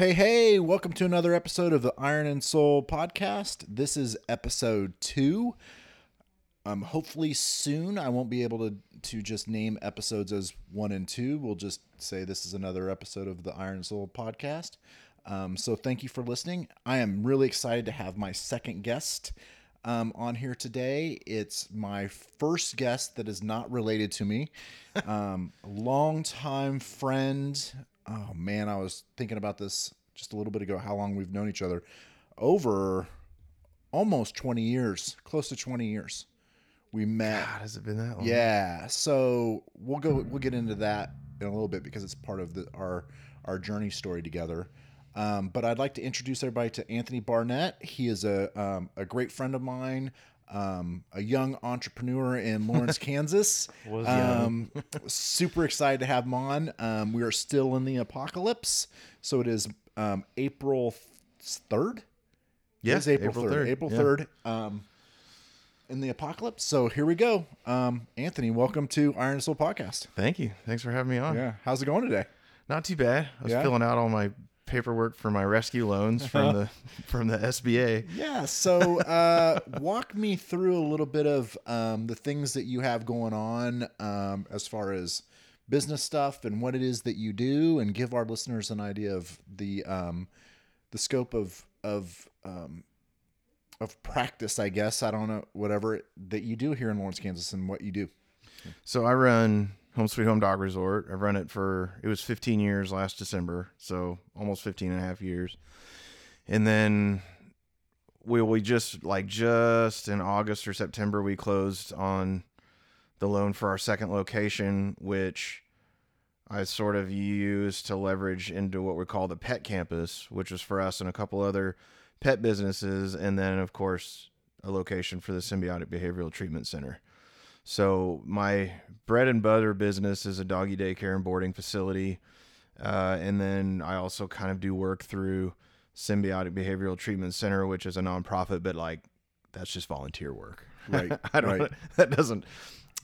Hey, hey, welcome to another episode of the Iron and Soul podcast. This is episode two. Um, hopefully soon I won't be able to to just name episodes as one and two. We'll just say this is another episode of the Iron and Soul podcast. Um, so thank you for listening. I am really excited to have my second guest um, on here today. It's my first guest that is not related to me. Um, longtime friend. Oh man, I was thinking about this just a little bit ago. How long we've known each other? Over almost twenty years, close to twenty years. We met. God, has it been that long? Yeah. So we'll go. We'll get into that in a little bit because it's part of the, our our journey story together. Um, but I'd like to introduce everybody to Anthony Barnett. He is a um, a great friend of mine, um, a young entrepreneur in Lawrence, Kansas. Was young. Um, super excited to have him on. Um, we are still in the apocalypse, so it is um, April third. Yeah, It's April April third. April yeah. third. Um, in the apocalypse. So here we go. Um, Anthony, welcome to Iron Soul Podcast. Thank you. Thanks for having me on. Yeah, how's it going today? Not too bad. I was Yeah? filling out all my paperwork for my rescue loans from the from the SBA. Yeah. So uh, walk me through a little bit of um, the things that you have going on um, as far as business stuff and what it is that you do, and give our listeners an idea of the um, the scope of of um, of practice. I guess I don't know whatever that you do here in Lawrence, Kansas, and what you do. So I run Home Sweet Home Dog Resort. I've run it for it was 15 years last December, so almost 15 and a half years. And then we we just like just in August or September we closed on the loan for our second location, which I sort of used to leverage into what we call the pet campus, which was for us and a couple other pet businesses, and then of course a location for the Symbiotic Behavioral Treatment Center. So my bread and butter business is a doggy daycare and boarding facility, uh, and then I also kind of do work through Symbiotic Behavioral Treatment Center, which is a nonprofit, but like that's just volunteer work. Right, I don't. right. That doesn't.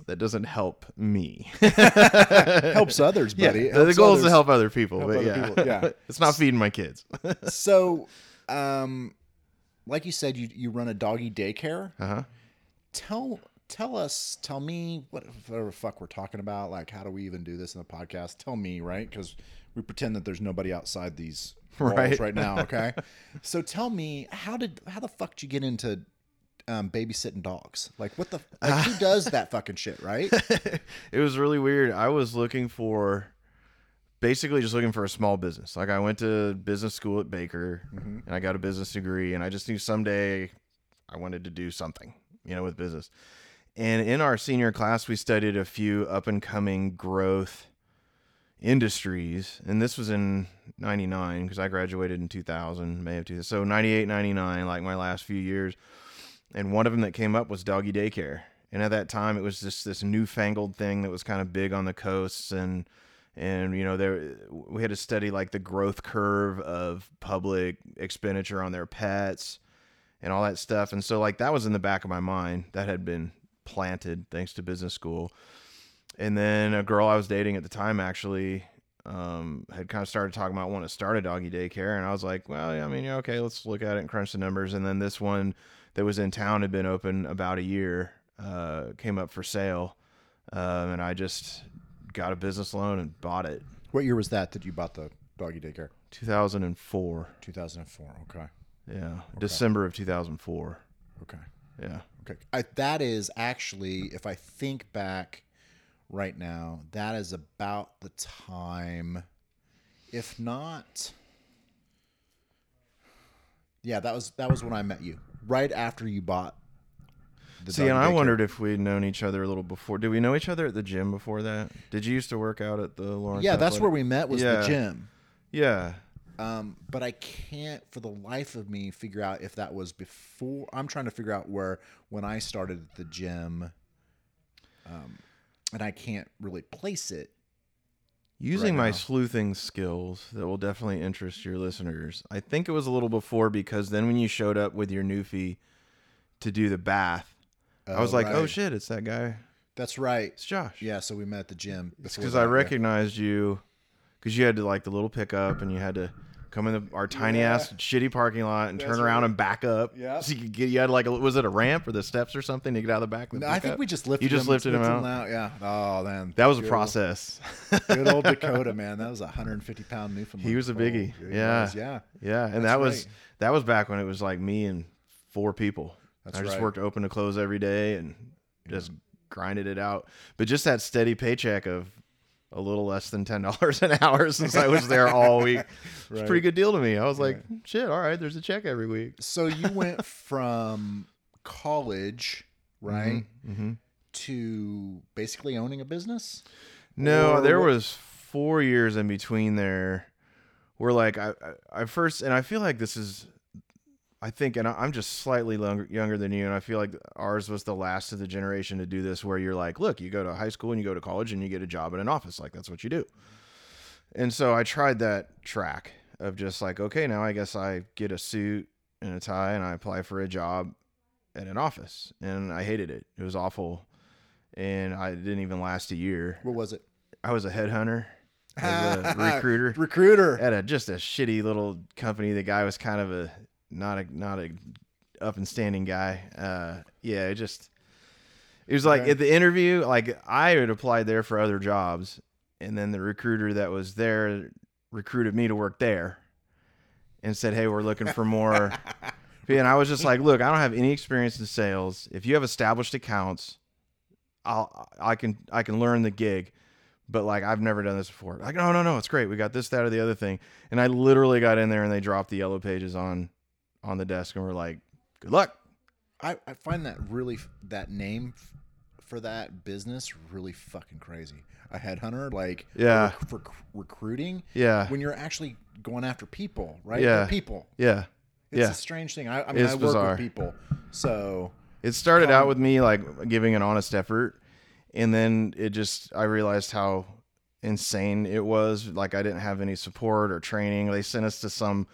That doesn't help me. Helps others, Yeah, buddy. the- the Helps goal is to help other people, help but other yeah, people, yeah. it's not feeding my kids. so, um, like you said, you you run a doggy daycare. uh huh. Tell tell us, tell me what whatever the fuck we're talking about. Like, how do we even do this in the podcast? Tell me, right? Because we pretend that there's nobody outside these walls right, Right. now. Okay, so tell me, how did how the fuck did you get into um, babysitting dogs? Like, what the like, who does that fucking shit? Right? it was really weird. I was looking for basically just looking for a small business. Like I went to business school at Baker Mhm. and I got a business degree and I just knew someday I wanted to do something, you know, with business. And in our senior class we studied a few up and coming growth industries and this was in 99 because I graduated in 2000, May of 2000. So 98, 99 like my last few years and one of them that came up was doggy daycare. And at that time, it was just this newfangled thing that was kind of big on the coasts, and and you know there we had to study like the growth curve of public expenditure on their pets and all that stuff. And so like that was in the back of my mind that had been planted thanks to business school. And then a girl I was dating at the time actually um, had kind of started talking about wanting to start a doggy daycare, and I was like, well, yeah, I mean, yeah, okay, let's look at it and crunch the numbers. And then this one that was in town had been open about a year, uh, came up for sale, um, and I just got a business loan and bought it. what year was that that you bought the doggy daycare? 2004, 2004. Okay. yeah, December of 2004, Okay. yeah. Okay. I, that is actually, if I think back right now, that is about the time, if not, yeah, that was that was when I met you. Right after you bought. The See, and I wondered if we'd known each other a little before. Did we know each other at the gym before that? Did you used to work out at the Lawrence? Yeah, that's where we met. Was the gym. Yeah, Um, but I can't, for the life of me, figure out if that was before. I'm trying to figure out where when I started at the gym, um, and I can't really place it. Using right my now. sleuthing skills that will definitely interest your listeners. I think it was a little before because then when you showed up with your newfie to do the bath, I was like, oh shit, it's that guy. That's right. It's Josh. Yeah, so we met at the gym. Because I recognized you because you had to like the little pickup and you had to come in the, our tiny Yeah. ass shitty parking lot and That's turn around right. and back up. Yeah. So you could get you had like a, was it a ramp or the steps or something to get out of the back? of the No, I think we just lifted. You just him, lifted him out. Yeah. Oh man, That was a Good old- process. Good old Dakota, man. That was a 150 pound Newfoundland. He was a biggie. Oh, he Yeah. was, yeah. Yeah, and That's that was right. that was back when it was like me and four people. That's right. I just right. worked open to close every day and just grinded it out. But just that steady paycheck of a little less than ten dollars an hour since I was there all week. It's a pretty good deal to me. I was like, shit, all right, there's a check every week. So you went from college, right, Mm-hmm. to basically owning a business. No, Or there what- was four years in between there where like I, I I first and I feel like this is I think and I'm just slightly longer, younger than you and I feel like ours was the last of the generation to do this where you're like look you go to high school and you go to college and you get a job in an office like that's what you do. And so I tried that track of just like okay now I guess I get a suit and a tie and I apply for a job at an office and I hated it. It was awful and I didn't even last a year. What was it? I was a headhunter, as a recruiter Recruiter. at a just a shitty little company. The guy was kind of a not a not a up and standing guy. Uh, yeah, it just it was like Okay. at the interview, like I had applied there for other jobs, and then the recruiter that was there recruited me to work there, and said, "Hey, we're looking for more." and I was just like, "Look, I don't have any experience in sales. If you have established accounts, I'll I can I can learn the gig." but like I've never done this before. Like, no, no, no, it's great. We got this, that, or the other thing. And I literally got in there and they dropped the yellow pages on on the desk and were like, good luck. I, I find that really that name for that business really fucking crazy. A headhunter, like Yeah. for recruiting. Yeah. when you're actually going after people, right? Yeah. They're people. Yeah. It's Yeah. a strange thing. I, I mean, It's I work bizarre. with people, so It started out um, with me like giving an honest effort. And then it just, I realized how insane it was. Like I didn't have any support or training. They sent us to some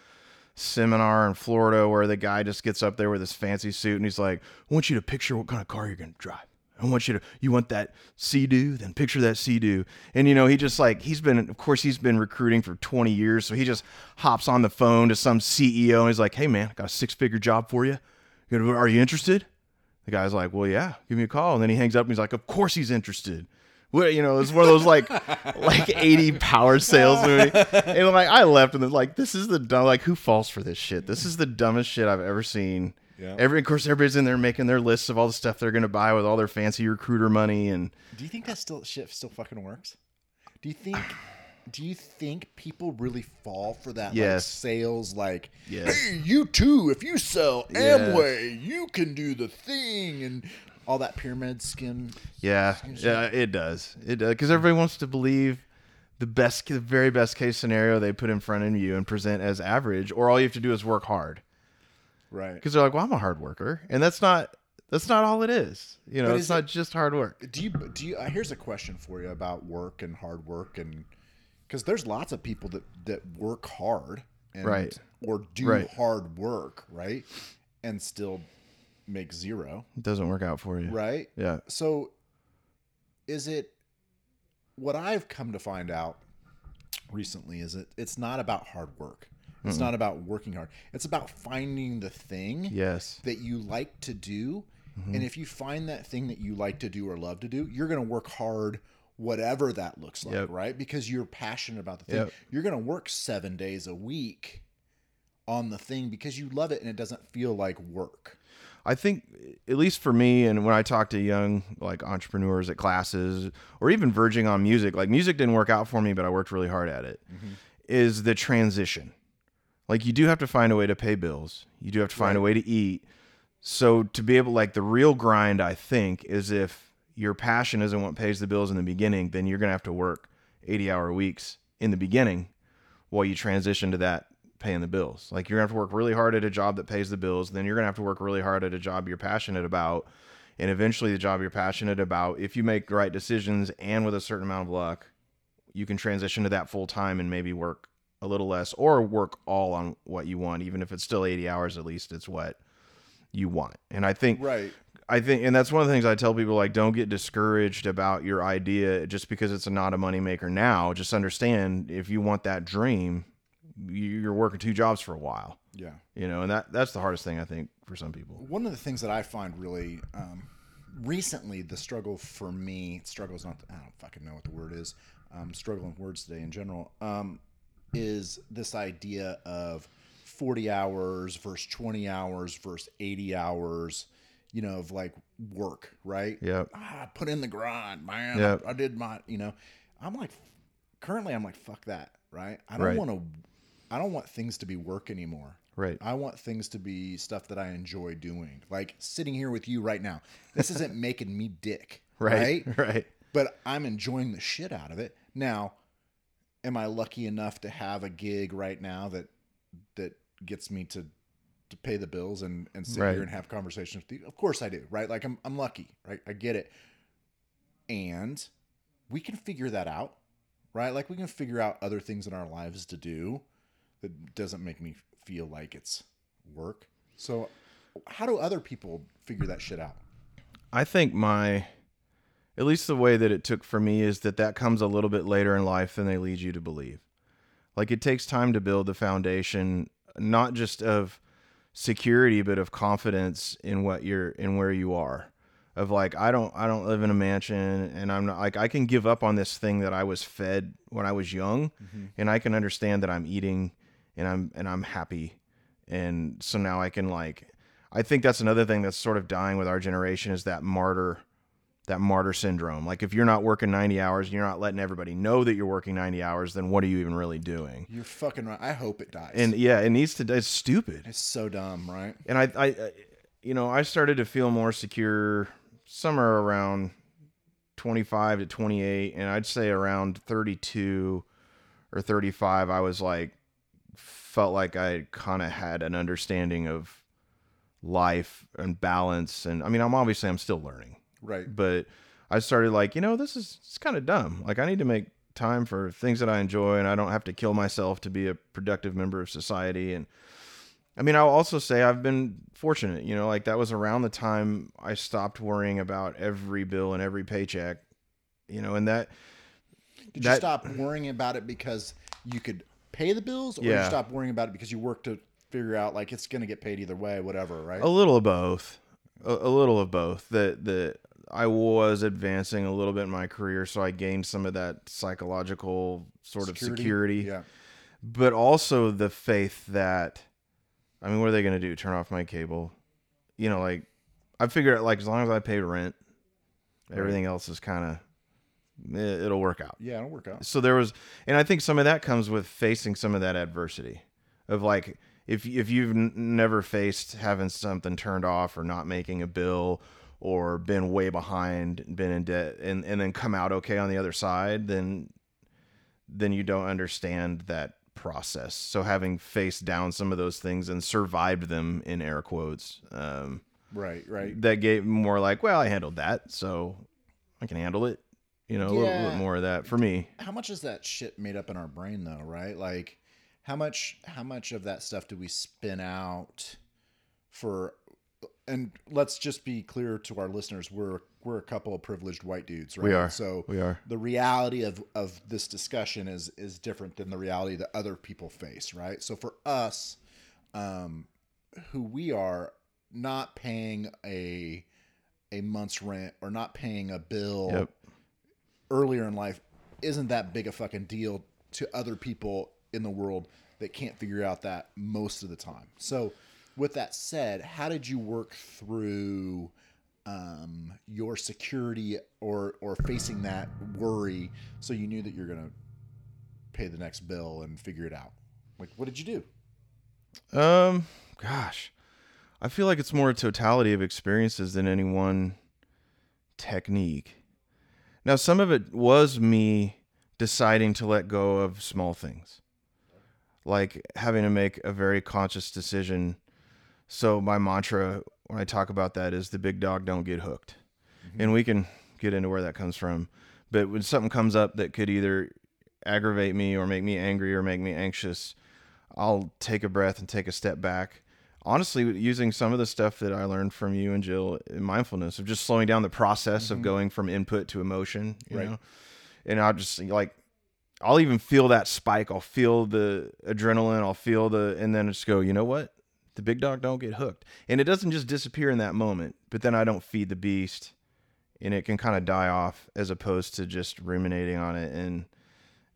seminar in Florida where the guy just gets up there with his fancy suit and he's like, I want you to picture what kind of car you're going to drive. I want you to, you want that Sea-Doo, then picture that Sea-Doo. And, you know, he just like, he's been, of course, he's been recruiting for 20 years. So he just hops on the phone to some CEO and he's like, hey, man, I got a six figure job for you. You Are you interested? The guy's like, well, yeah, give me a call. And then he hangs up and he's like, of course he's interested. Well, you know, it's one of those like like 80 power sales movie. And like I left and then like this is the dumb like who falls for this shit? This is the dumbest shit I've ever seen. Yeah. Every of course everybody's in there making their lists of all the stuff they're gonna buy with all their fancy recruiter money and Do you think that still shit still fucking works? Do you think do you think people really fall for that like Yes. sales like Yes. hey you too if you sell Yes. Amway you can do the thing and all that pyramid scheme Yeah, yeah, it does. It does because everybody wants to believe the best, the very best case scenario they put in front of you and present as average, or all you have to do is work hard. right Because they're like, "Well, I'm a hard worker," and that's not that's not all it is. You know, But it's is not just hard work. do you do you uh, here's a question for you about work and hard work and because there's lots of people that that work hard and Right. or do Right. hard work right and still make zero It doesn't work out for you. right Yeah. So, is it what I've come to find out recently? Is it? It's not about hard work. It's not about working hard. It's about finding the thing Yes. that you like to do, Mm-hmm. and if you find that thing that you like to do or love to do, you're going to work hard, whatever that looks like, Yep. right? Because you're passionate about the thing. Yep. You're going to work seven days a week on the thing because you love it and it doesn't feel like work. I think, at least for me, and when I talk to young like entrepreneurs at classes, or even verging on music, like music didn't work out for me, but I worked really hard at it. Mm-hmm. Is the transition. Like you do have to find a way to pay bills. You do have to find a way to eat. So to be able, like the real grind, I think, is if your passion isn't what pays the bills in the beginning, then you're gonna have to work 80 hour weeks in the beginning while you transition to that paying the bills. Like you're gonna have to work really hard at a job that pays the bills, then you're gonna have to work really hard at a job you're passionate about. And eventually the job you're passionate about, if you make the right decisions and with a certain amount of luck, you can transition to that full time and maybe work a little less or work all on what you want, even if it's still 80 hours at least it's what you want. And I think Right. I think, and that's one of the things I tell people like, don't get discouraged about your idea just because it's not a moneymaker now. Just understand if you want that dream, you're working two jobs for a while. Yeah. You know, and that that's the hardest thing I think for some people. One of the things that I find really um, recently the struggle for me struggle is not I don't fucking know what the word is. Um, struggling with words today in general um, is this idea of 40 hours versus 20 hours versus 80 hours you know of like work right yeah ah, put in the grind man Yep. I, I did my you know i'm like currently i'm like fuck that right i don't Right. want to i don't want things to be work anymore Right. I want things to be stuff that I enjoy doing. Like sitting here with you right now. This isn't making me dick. Right. Right. Right. But I'm enjoying the shit out of it. Now, am I lucky enough to have a gig right now that that gets me to to pay the bills and, and sit Right. here and have conversations with you? Of course I do, right? Like I'm I'm lucky, right? I get it. And we can figure that out, right? Like we can figure out other things in our lives to do that doesn't make me feel like it's work. So how do other people figure that shit out? I think my, at least the way that it took for me is that that comes a little bit later in life than they lead you to believe. Like it takes time to build the foundation, not just of security, but of confidence in what you're in where you are. Of like, I don't, I don't live in a mansion, and I'm not like I can give up on this thing that I was fed when I was young, mm-hmm. and I can understand that I'm eating, and I'm and I'm happy, and so now I can like I think that's another thing that's sort of dying with our generation is that martyr that martyr syndrome. Like if you're not working 90 hours, and you're not letting everybody know that you're working 90 hours, then what are you even really doing? You're fucking right. I hope it dies. And yeah, it needs to it's stupid. it's so dumb, right? And I I I- you know, I started to feel more secure somewhere around 25 to 28 and I'd say around 32 or 35 I was like felt like I kind of had an understanding of life and balance and I mean I'm obviously I'm still learning Right. but I started like, you know, this is it's kind of dumb. Like I need to make time for things that I enjoy and I don't have to kill myself to be a productive member of society and I mean, I'll also say I've been fortunate, you know, like that was around the time I stopped worrying about every bill and every paycheck, you know, and that Did you stop worrying about it because you could pay the bills, or you stop worrying about it because you work to figure out like it's going to get paid either way, whatever, right? a little of both, a, a little of both. That the I was advancing a little bit in my career, so I gained some of that psychological sort of security. Yeah. but also the faith that I mean, what are they going to do? Turn off my cable? You know, like I figured out like as long as I pay rent, everything else is kind of it'll work out. Yeah, it'll work out. So there was, and I think some of that comes with facing some of that adversity of like if if you've n- never faced having something turned off or not making a bill or been way behind, been in debt, and and then come out okay on the other side, then then you don't understand that process. So having faced down some of those things and survived them in air quotes, um, Right, right. that gave more like, well, I handled that, so I can handle it. You know, a little Yeah. bit more of that for me. How much is that shit made up in our brain though, right? Like how much how much of that stuff do we spin out for and let's just be clear to our listeners, we're we're a couple of privileged white dudes, right? We are. So We are. the reality of of this discussion is is different than the reality that other people face, right? So for us, um, who we are not paying a a month's rent or not paying a bill Yep. Earlier in life isn't that big a fucking deal to other people in the world that can't figure out that most of the time. So, with that said, how did you work through um, your security or or facing that worry so you knew that you're gonna pay the next bill and figure it out? Like, what did you do? Um, gosh, I feel like it's more a totality of experiences than any one technique. Now, some of it was me deciding to let go of small things, like having to make a very conscious decision. So, my mantra when I talk about that is the big dog don't get hooked. Mm-hmm. And we can get into where that comes from. But when something comes up that could either aggravate me or make me angry or make me anxious, I'll take a breath and take a step back. Honestly, using some of the stuff that I learned from you and Jill in mindfulness of just slowing down the process of mm-hmm. going from input to emotion, you Right. know, and I'll just like, I'll even feel that spike. I'll feel the adrenaline. I'll feel the, and then just go, you know what? The big dog don't get hooked. And it doesn't just disappear in that moment, but then I don't feed the beast and it can kind of die off as opposed to just ruminating on it and,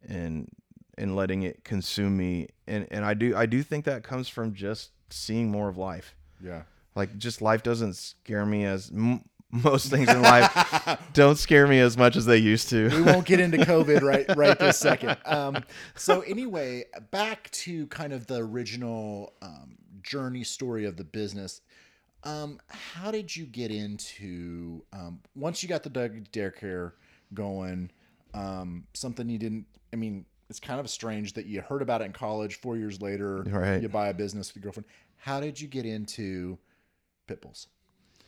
and, and letting it consume me. And, and I do, I do think that comes from just seeing more of life. Yeah. Like just life doesn't scare me as m- most things in life don't scare me as much as they used to. we won't get into COVID right right this second. Um, so anyway, back to kind of the original um, journey story of the business. Um, how did you get into um, once you got the dog daycare going? Um, something you didn't. I mean, it's kind of strange that you heard about it in college. Four years later, Right. you buy a business with your girlfriend. How did you get into pit bulls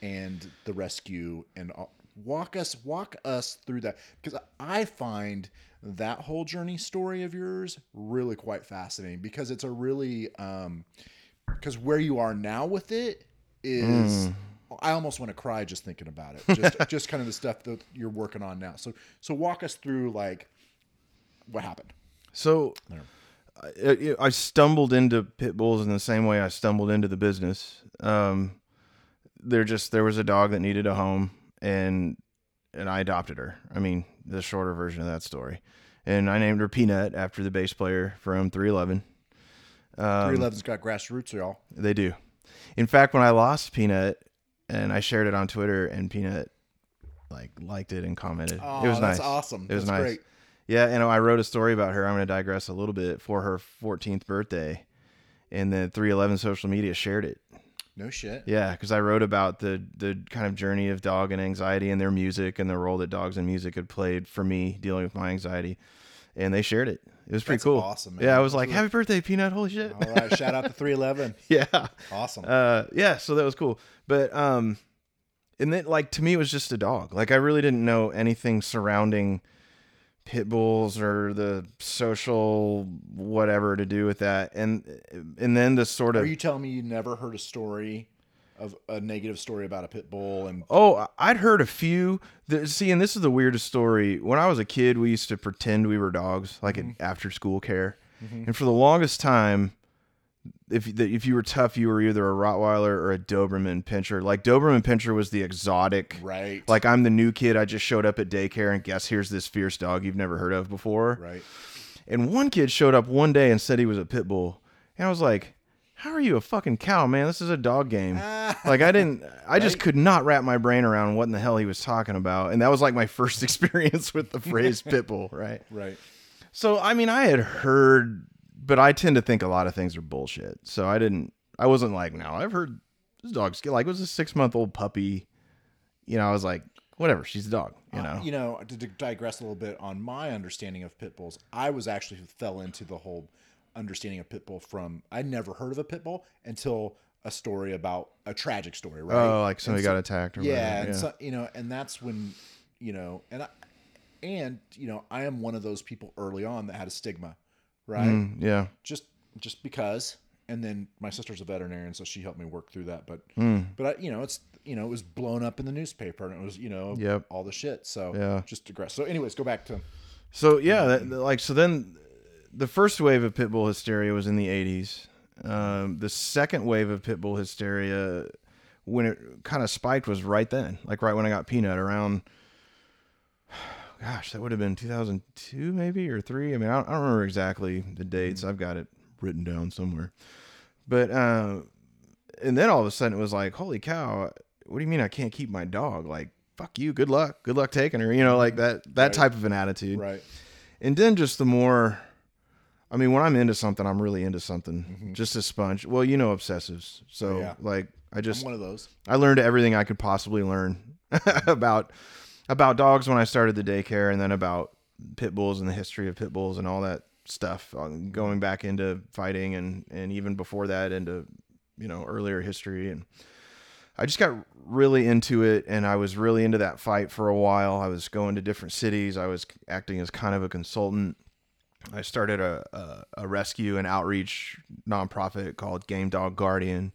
and the rescue and all, walk us walk us through that because I find that whole journey story of yours really quite fascinating because it's a really um because where you are now with it is I almost want to cry just thinking about it just just kind of the stuff that you're working on now so so walk us through like what happened So I, I- stumbled into pit bulls in the same way I stumbled into the business. Um, there just there was a dog that needed a home, and and I adopted her. I mean, the shorter version of that story. And I named her Peanut after the bass player from 311. Um, 311's got grassroots y'all They do. In fact, when I lost Peanut and I shared it on Twitter, and Peanut like liked it and commented, oh it was that's nice. awesome It was that's nice. great Yeah, and I wrote a story about her. I'm going to digress a little bit for her 14th birthday, and the 311 social media shared it. no shit Yeah, because I wrote about the the kind of journey of dog and anxiety and their music and the role that dogs and music had played for me dealing with my anxiety, and they shared it. It was pretty That's cool. awesome, man. Yeah, I was like, "Happy birthday, Peanut! Holy shit!" all right shout out to 311 yeah, awesome uh, yeah. So that was cool. But um, and then like to me, it was just a dog. Like I really didn't know anything surrounding pit bulls or the social whatever to do with that. And and then the sort of Are you telling me you never heard a story of a negative story about a pit bull and Oh, I'd heard a few. See, and this is the weirdest story. When I was a kid, we used to pretend we were dogs, like Mm-hmm. at after school care. And for the longest time, if if you were tough, you were either a Rottweiler or a Doberman Pinscher. Like Doberman Pinscher was the exotic. right Like I'm the new kid. I just showed up at daycare, and guess here's this fierce dog you've never heard of before. right And one kid showed up one day and said he was a pit bull. And I was like, How are you a fucking cow, man? This is a dog game. like I didn't I just could not wrap my brain around what in the hell he was talking about. And that was like my first experience with the phrase pit bull, right? right So I mean I had heard but I tend to think a lot of things are bullshit. So I didn't I wasn't like, no, I've heard this dog's like it was a six month old puppy. You know, I was like, whatever, she's a dog, you know. Uh, you know to, to digress a little bit on my understanding of pit bulls i was actually fell into the whole understanding of pit bull from i never heard of a pit bull until a story about a tragic story right Oh, like somebody so- got attacked or yeah, whatever. and so you know, and that's when you know, and I, and you know, I am one of those people early on that had a stigma, right? Mm, yeah. Just just because, and then my sister's a veterinarian, so she helped me work through that. But Mm. but I, you know, it's you know, it was blown up in the newspaper, and it was you know, Yep. all the shit. So Yeah. just digress. So, anyways, go back to So yeah, that, like so then the first wave of pit bull hysteria was in the 80s. Um, the second wave of pit bull hysteria when it kind of spiked was right then, like right when I got Peanut around gosh, that would have been 2002 maybe or 3. I mean, I don't, I don't remember exactly the dates. I've got it written down somewhere. But uh and then all of a sudden it was like, "Holy cow, what do you mean I can't keep my dog?" Like, "Fuck you. Good luck. Good luck taking her." You know, like that that Right. type of an attitude right. and then just the more i mean when i'm into something i'm really into something Mm-hmm. just a sponge well you know obsessives so Yeah. like i just I'm one of those. i learned everything i could possibly learn about about dogs when i started the daycare and then about pit bulls and the history of pit bulls and all that stuff going back into fighting and and even before that into you know earlier history and I just got really into it and I was really into that fight for a while. I was going to different cities. I was acting as kind of a consultant. I started a, a, a rescue and outreach nonprofit called Game Dog Guardian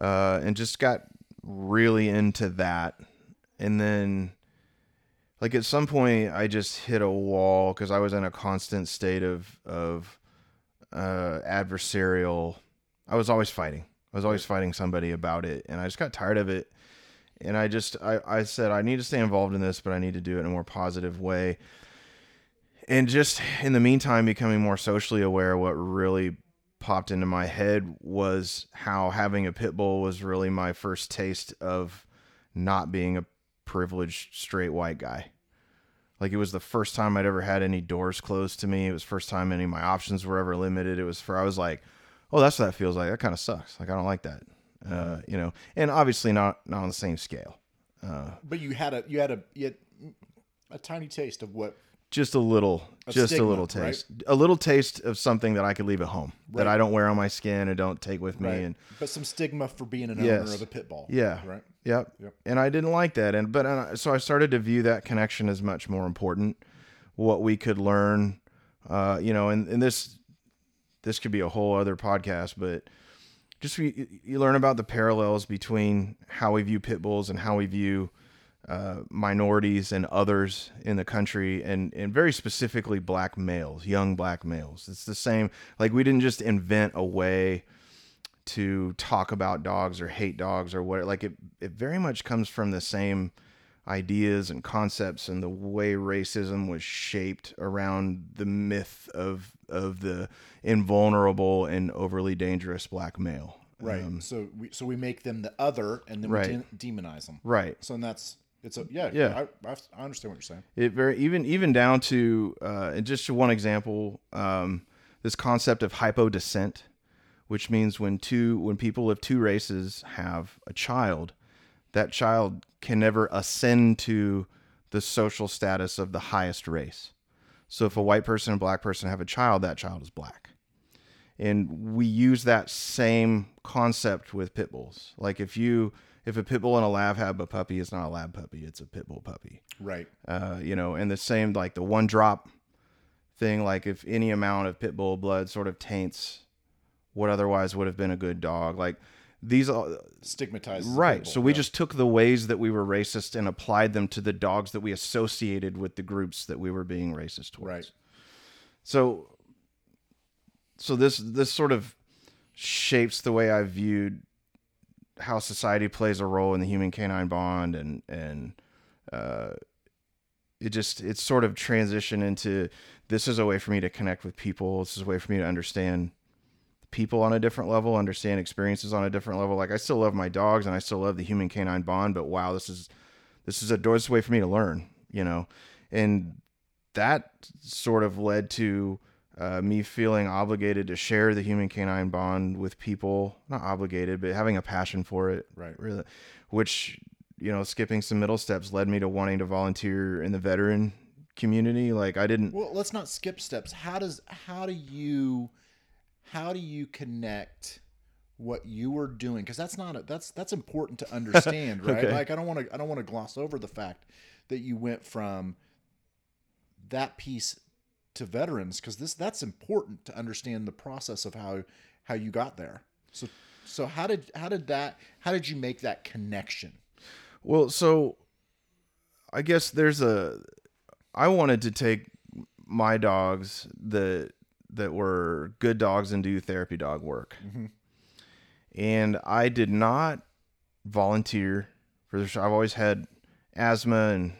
uh, and just got really into that. And then like at some point I just hit a wall because I was in a constant state of of uh, adversarial. I was always fighting. I was always fighting somebody about it, and I just got tired of it. And I just I, I said I need to stay involved in this, but I need to do it in a more positive way. And just in the meantime, becoming more socially aware. What really popped into my head was how having a pit bull was really my first taste of not being a privileged straight white guy. Like it was the first time I'd ever had any doors closed to me. It was first time any of my options were ever limited. It was for I was like, oh, that's what that feels like. That kind of sucks. Like I don't like that. Uh, you know, and obviously not not on the same scale. Uh, But you had a you had a you had a tiny taste of what just a little, just stigma, a little right? taste, a little taste of something that I could leave at home that I don't wear on my skin and don't take with me. right, And but some stigma for being an Yes. owner of a pit bull. Yeah. Right. Yep. Yep. And I didn't like that. And but so I started to view that connection as much more important. What we could learn, uh, you know, and, and this this could be a whole other podcast, but just you, you learn about the parallels between how we view pit bulls and how we view uh, minorities and others in the country, and and very specifically black males, young black males. It's the same. Like we didn't just invent a way to talk about dogs or hate dogs or what like it it very much comes from the same ideas and concepts and the way racism was shaped around the myth of of the invulnerable and overly dangerous black male. Right. Um, so we so we make them the other, and then Right. we de- demonize them. right. So and that's it's a yeah Yeah. I, I, I understand what you're saying. It very even even down to uh, and just one example, um, this concept of hypodescent, which means when two when people of two races have a child, that child can never ascend to the social status of the highest race. So if a white person and black person have a child, that child is black. And we use that same concept with pit bulls. Like if you if a pit bull and a lab have a puppy, it's not a lab puppy, it's a pit bull puppy Right. uh, you know, and the same like the one drop thing, like if any amount of pit bull blood sort of taints what otherwise would have been a good dog, like these are Stigmatizes the right. bull, So we yeah. just took the ways that we were racist and applied them to the dogs that we associated with the groups that we were being racist towards. right. So, so this this sort of shapes the way I viewed how society plays a role in the human canine bond, and and uh, it just it's sort of transitioned into this is a way for me to connect with people. This is a way for me to understand people on a different level, understand experiences on a different level. Like I still love my dogs and I still love the human canine bond, but wow, this is this is a door. This is a way for me to learn, you know, and that sort of led to uh, me feeling obligated to share the human canine bond with people. Not obligated, but having a passion for it. Right. Really, which you know, skipping some middle steps led me to wanting to volunteer in the veteran community. Like I didn't. Well, let's not skip steps. How does how do you how do you connect what you were doing? Because that's not a, that's that's important to understand, right? Okay. Like I don't want to I don't want to gloss over the fact that you went from that piece to veterans because this that's important to understand the process of how how you got there. So so how did how did that how did you make that connection? Well, so I guess there's a. I wanted to take my dogs that that were good dogs and do therapy dog work, Mhm. and I did not volunteer for this. I've always had asthma, and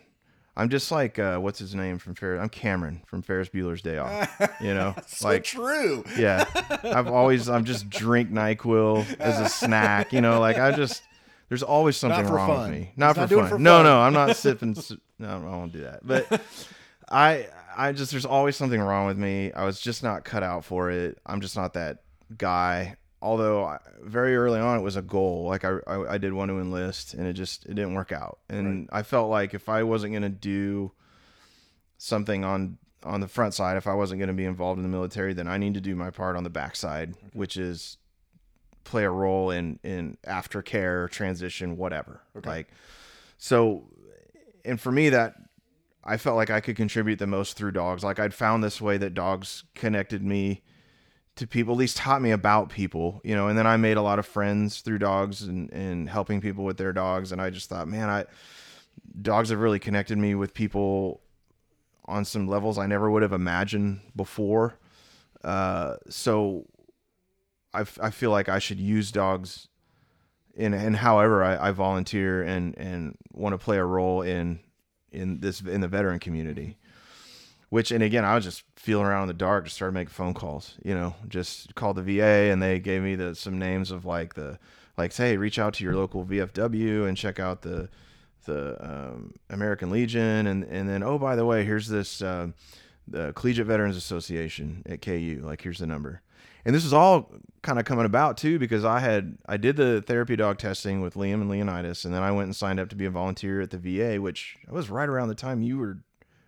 I'm just like uh, what's his name from Ferris. I'm Cameron from Ferris Bueller's Day Off. You know, so like true. yeah, I've always I'm just drink Nyquil as a snack. You know, like I just there's always something wrong fun. with me. Not He's for not fun. for No, fun. no, I'm not sipping. No, I won't do that. But I I just there's always something wrong with me. I was just not cut out for it. I'm just not that guy. Although I, very early on it was a goal. Like I, I I did want to enlist and it just it didn't work out. And I felt like if I wasn't gonna do something on on the front side if I wasn't going to be involved in the military then I need to do my part on the backside which is play a role in in aftercare transition whatever Okay. like so and for me that I felt like I could contribute the most through dogs like I'd found this way that dogs connected me to people at least taught me about people you know and then I made a lot of friends through dogs and and helping people with their dogs and I just thought man I dogs have really connected me with people on some levels I never would have imagined before. Uh, so I, f- I feel like I should use dogs in and however I, I volunteer and and want to play a role in in this in the veteran community. Which and again, I was just feeling around in the dark, just started making phone calls. You know, just called the VA and they gave me the some names of like the like say reach out to your local VFW and check out the the um, American Legion and and then oh by the way here's this uh, the Collegiate Veterans Association at KU like here's the number and this is all kind of coming about too because I had I did the therapy dog testing with Liam and Leonidas and then I went and signed up to be a volunteer at the VA which was right around the time you were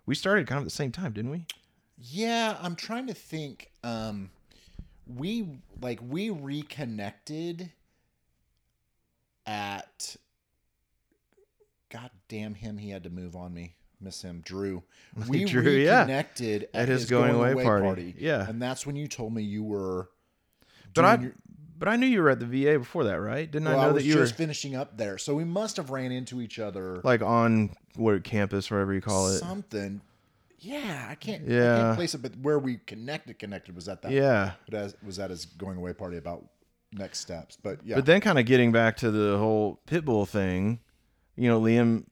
we started kind of at the same time didn't we Yeah, I'm trying to think. Um, we like we reconnected at. God damn him! He had to move on me. Miss him, Drew. We Drew, yeah. reconnected at, At his going away party. Yeah. and that's when you told me you were. but I your- but I knew you were at the VA before that right didn't well, I know was that you just were finishing up there, so we must have ran into each other. like on what campus whatever you call it something. Yeah, I can't. I can't place it, but where we connected, connected was at that. yeah But as was at his going away party about next steps. But yeah, But then kind of getting back to the whole pit bull thing, you know, Liam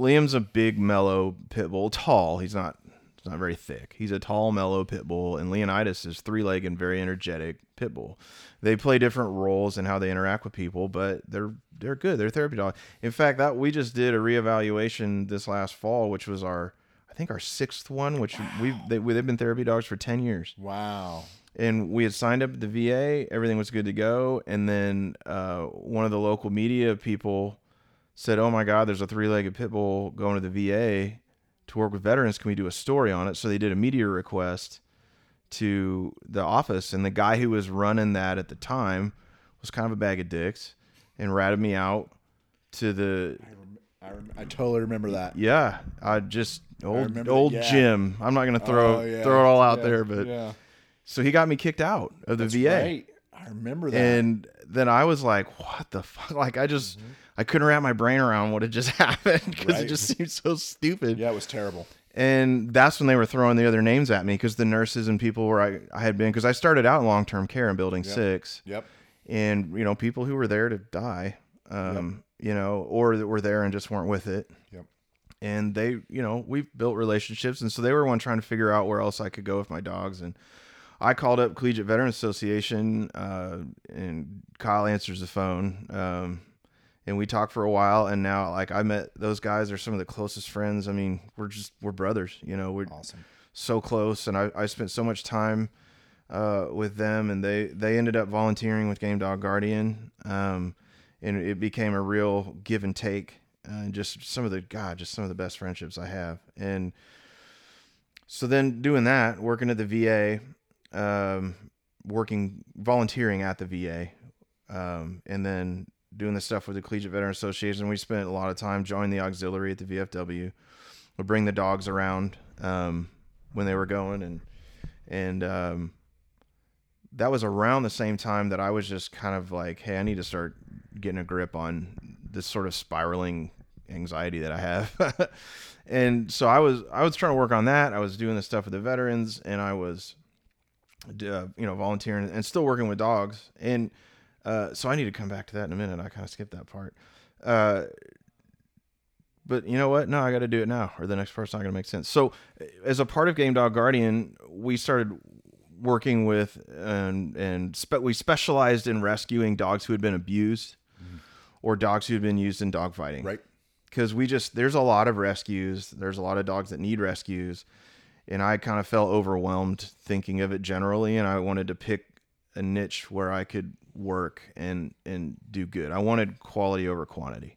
Liam's a big mellow pit bull, tall. He's not he's not very thick. He's a tall mellow pit bull and Leonidas is three-legged very energetic pit bull. They play different roles in how they interact with people, but they're they're good. They're therapy dogs. In fact, that we just did a reevaluation this last fall, which was our I think our sixth one, which we've they, they've been therapy dogs for 10 years wow. and we had signed up at the VA. Everything was good to go. And then uh, one of the local media people said, "Oh my God, there's a three-legged pit bull going to the VA to work with veterans. Can we do a story on it?" So they did a media request to the office, and the guy who was running that at the time was kind of a bag of dicks and ratted me out to the I, rem- I, rem- I totally remember that. yeah. I just old remember old that, yeah. Jim. I'm not gonna throw Oh, yeah. throw it all out Yeah, there, but yeah, so he got me kicked out of the that's VA. right. I remember that. And then I was like, what the fuck? Like, I just, mm-hmm. I couldn't wrap my brain around what had just happened because. Right. it just seemed so stupid. yeah, it was terrible. And that's when they were throwing the other names at me because the nurses and people where I, I had been, because I started out in long term care in building Yep. six. Yep. And, you know, people who were there to die, um, you know, or that were there and just weren't with it. Yep. And they, you know, we've built relationships. And so they were one trying to figure out where else I could go with my dogs. And, I called up Collegiate Veterans Association, uh, and Kyle answers the phone, um, and we talked for a while. And now, like, I met those guys; are some of the closest friends. I mean, we're just we're brothers, you know. We're Awesome. so close, and I, I spent so much time uh, with them, and they they ended up volunteering with Game Dog Guardian, um, and it became a real give and take. Uh, and just some of the God, just some of the best friendships I have, and so then doing that, working at the VA, um, working volunteering at the VA, um, and then doing the stuff with the Collegiate Veteran Association. We spent a lot of time joining the auxiliary at the VFW. Would bring the dogs around um, when they were going, and and um, that was around the same time that I was just kind of like, hey, I need to start getting a grip on this sort of spiraling anxiety that I have. and so I was I was trying to work on that. I was doing the stuff with the veterans, and I was uh, you know volunteering and still working with dogs. And uh, so I need to come back to that in a minute. I kind of skipped that part. Uh, but you know what? No, I got to do it now, or the next part's not going to make sense. So, as a part of Game Dog Guardian, we started working with and and spe- we specialized in rescuing dogs who had been abused or dogs who had been used in dog fighting Right. because we just there's a lot of rescues there's a lot of dogs that need rescues and i kind of felt overwhelmed thinking of it generally and i wanted to pick a niche where i could work and and do good i wanted quality over quantity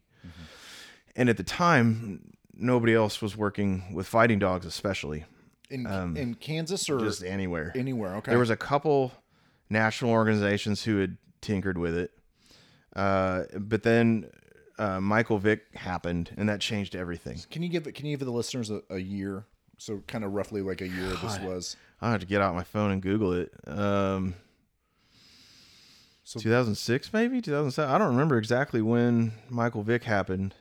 and at the time nobody else was working with fighting dogs especially In in Kansas or Um, just anywhere anywhere. Okay. there was a couple national organizations who had tinkered with it, uh, but then uh, Michael Vick happened, and that changed everything. Can you give it? Can you give the listeners a, a year? So kind of roughly like a year. This was. I had to get out my phone and Google it. Um, So- 2006, maybe 2007. I don't remember exactly when Michael Vick happened.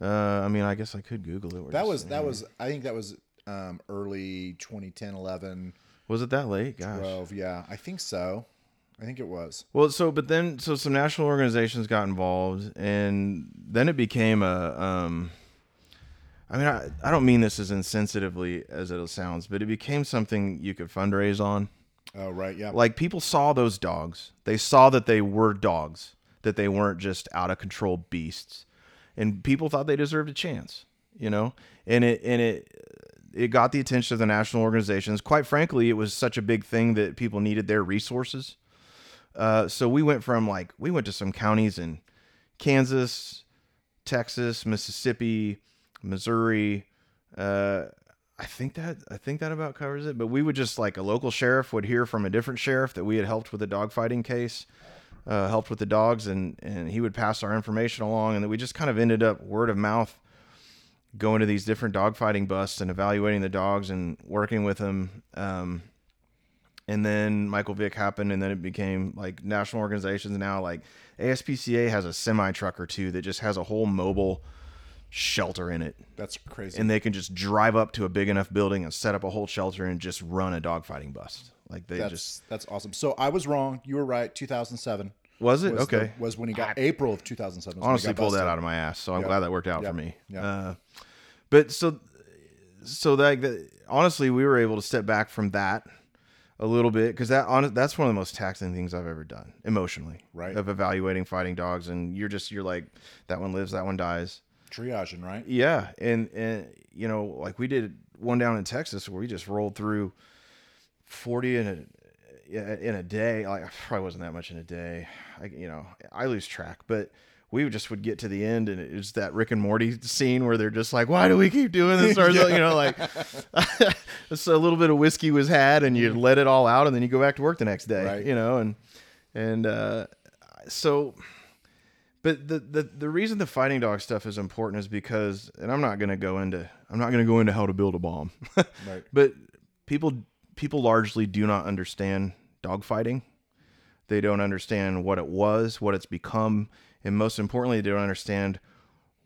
Uh, I mean, I guess I could Google it. That was sitting that was I think that was um, early 2010, 11, Was it that late? Gosh. 12. Yeah, I think so. I think it was. Well, so but then so some national organizations got involved, and then it became a. Um, I mean, I, I don't mean this as insensitively as it sounds, but it became something you could fundraise on. Oh right, yeah. Like people saw those dogs, they saw that they were dogs, that they weren't just out of control beasts, and people thought they deserved a chance, you know. And it and it it got the attention of the national organizations. Quite frankly, it was such a big thing that people needed their resources. Uh, so we went from like we went to some counties in Kansas, Texas, Mississippi, Missouri. Uh, I think that I think that about covers it. But we would just like a local sheriff would hear from a different sheriff that we had helped with a dogfighting case, uh, helped with the dogs, and and he would pass our information along, and then we just kind of ended up word of mouth going to these different dogfighting busts and evaluating the dogs and working with them. Um, and then Michael Vick happened, and then it became like national organizations now. Like ASPCA has a semi truck or two that just has a whole mobile shelter in it, That's crazy. and they can just drive up to a big enough building and set up a whole shelter and just run a dogfighting bust. Like they that's just that's awesome. So I was wrong. You were right. 2007 was it was okay. the- was when he got April of 2007. was he honestly pulled that out of my ass. So I'm Yep. glad that worked out Yep. for me. Yep. Uh, but so, so that, that honestly, we were able to step back from that a little bit because that on that's one of the most taxing things I've ever done emotionally. Right. Of evaluating fighting dogs, and you're just you're like that one lives, that one dies. Triaging, right? Yeah, and and you know, like we did one down in Texas where we just rolled through forty in a in a day. Like probably wasn't that much in a day. I you know I lose track, but we just would get to the end, and it was that Rick and Morty scene where they're just like, "Why do we keep doing this?" Or you know, like so a little bit of whiskey was had, and you let it all out, and then you go back to work the next day. Right. You know, and and uh, so but the, the the reason the fighting dog stuff is important is because and I'm not gonna go into I'm not gonna go into how to build a bomb. Right. But people people largely do not understand dog fighting. They don't understand what it was, what it's become, and most importantly, they don't understand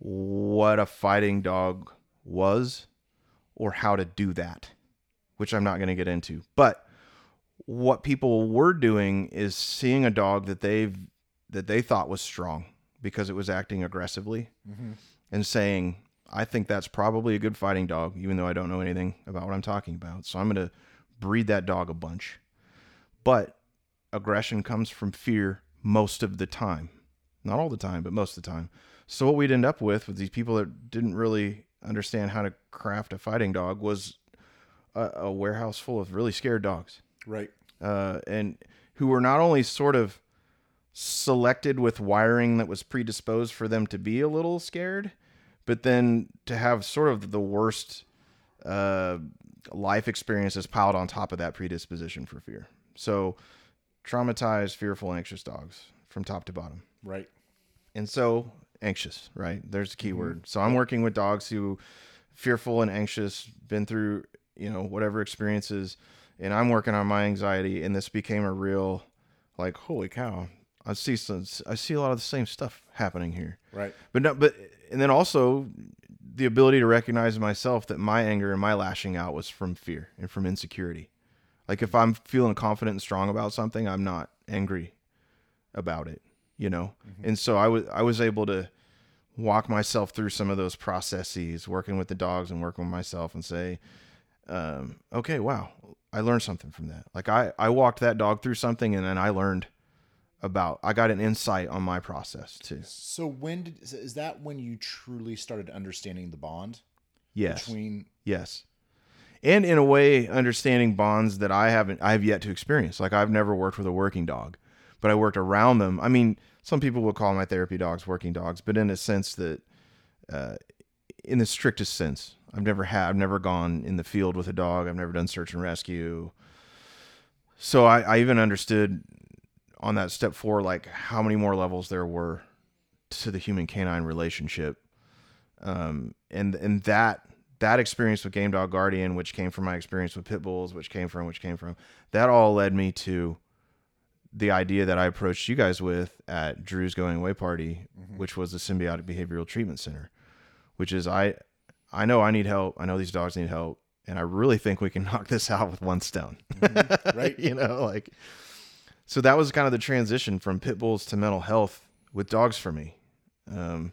what a fighting dog was or how to do that, which I'm not going to get into. But what people were doing is seeing a dog that they've that they thought was strong because it was acting aggressively and saying, I think that's probably a good fighting dog, even though I don't know anything about what I'm talking about. So I'm going to breed that dog a bunch. But aggression comes from fear most of the time. Not all the time, but most of the time. So what we'd end up with with these people that didn't really understand how to craft a fighting dog was a, a warehouse full of really scared dogs Right. uh, and who were not only sort of selected with wiring that was predisposed for them to be a little scared, but then to have sort of the worst uh, life experiences piled on top of that predisposition for fear. So, traumatized, fearful, anxious dogs from top to bottom. Right. And so, anxious, right? There's the key word. So, I'm working with dogs who fearful and anxious, been through, you know, whatever experiences, and I'm working on my anxiety and this became a real like holy cow. I see some I see a lot of the same stuff happening here. Right. But no, but and then also the ability to recognize myself that my anger and my lashing out was from fear and from insecurity. Like if I'm feeling confident and strong about something, I'm not angry about it, you know. And so I was I was able to walk myself through some of those processes, working with the dogs and working with myself, and say, um, okay, wow, I learned something from that. Like I I walked that dog through something, and then I learned about I got an insight on my process too. So when did is- is that when you truly started understanding the bond Yes. between Yes. And in a way, understanding bonds that I haven't, I have yet to experience. Like I've never worked with a working dog, but I worked around them. I mean, some people would call my therapy dogs working dogs, but in a sense that, uh, in the strictest sense, I've never had, I've never gone in the field with a dog. I've never done search and rescue. So I, I even understood on that step four, like how many more levels there were to the human canine relationship um, and and that that experience with Game Dog Guardian, which came from my experience with pit bulls, which came from which came from that all led me to the idea that I approached you guys with at Drew's Going Away Party, which was the Symbiotic Behavioral Treatment Center, which is I I know I need help. I know these dogs need help, and I really think we can knock this out with one stone. Mm-hmm. Right. you know, like so that was kind of the transition from pit bulls to mental health with dogs for me. Um,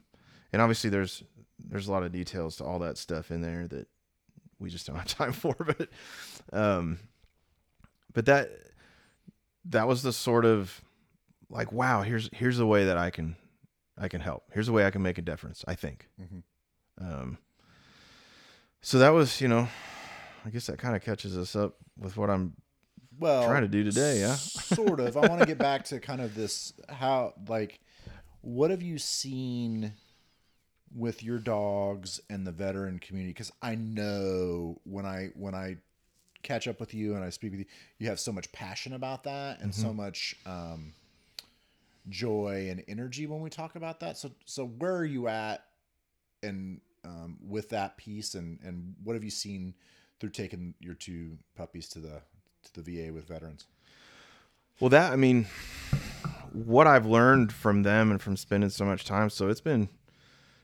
and obviously there's there's a lot of details to all that stuff in there that we just don't have time for, but um, but that that was the sort of like wow here's here's the way that I can I can help. Here's the way I can make a difference. I think. Mhm. Um, so that was you know, I guess that kind of catches us up with what I'm well trying to do today, yeah? sort of. I want to get back to kind of this how like what have you seen with your dogs and the veteran community? Because i know when i when i catch up with you and i speak with you you have so much passion about that and so much um joy and energy when we talk about that. So so where are you at and um, with that piece and and what have you seen through taking your two puppies to the the VA with veterans Well, that I mean, what I've learned from them and from spending so much time. So it's been,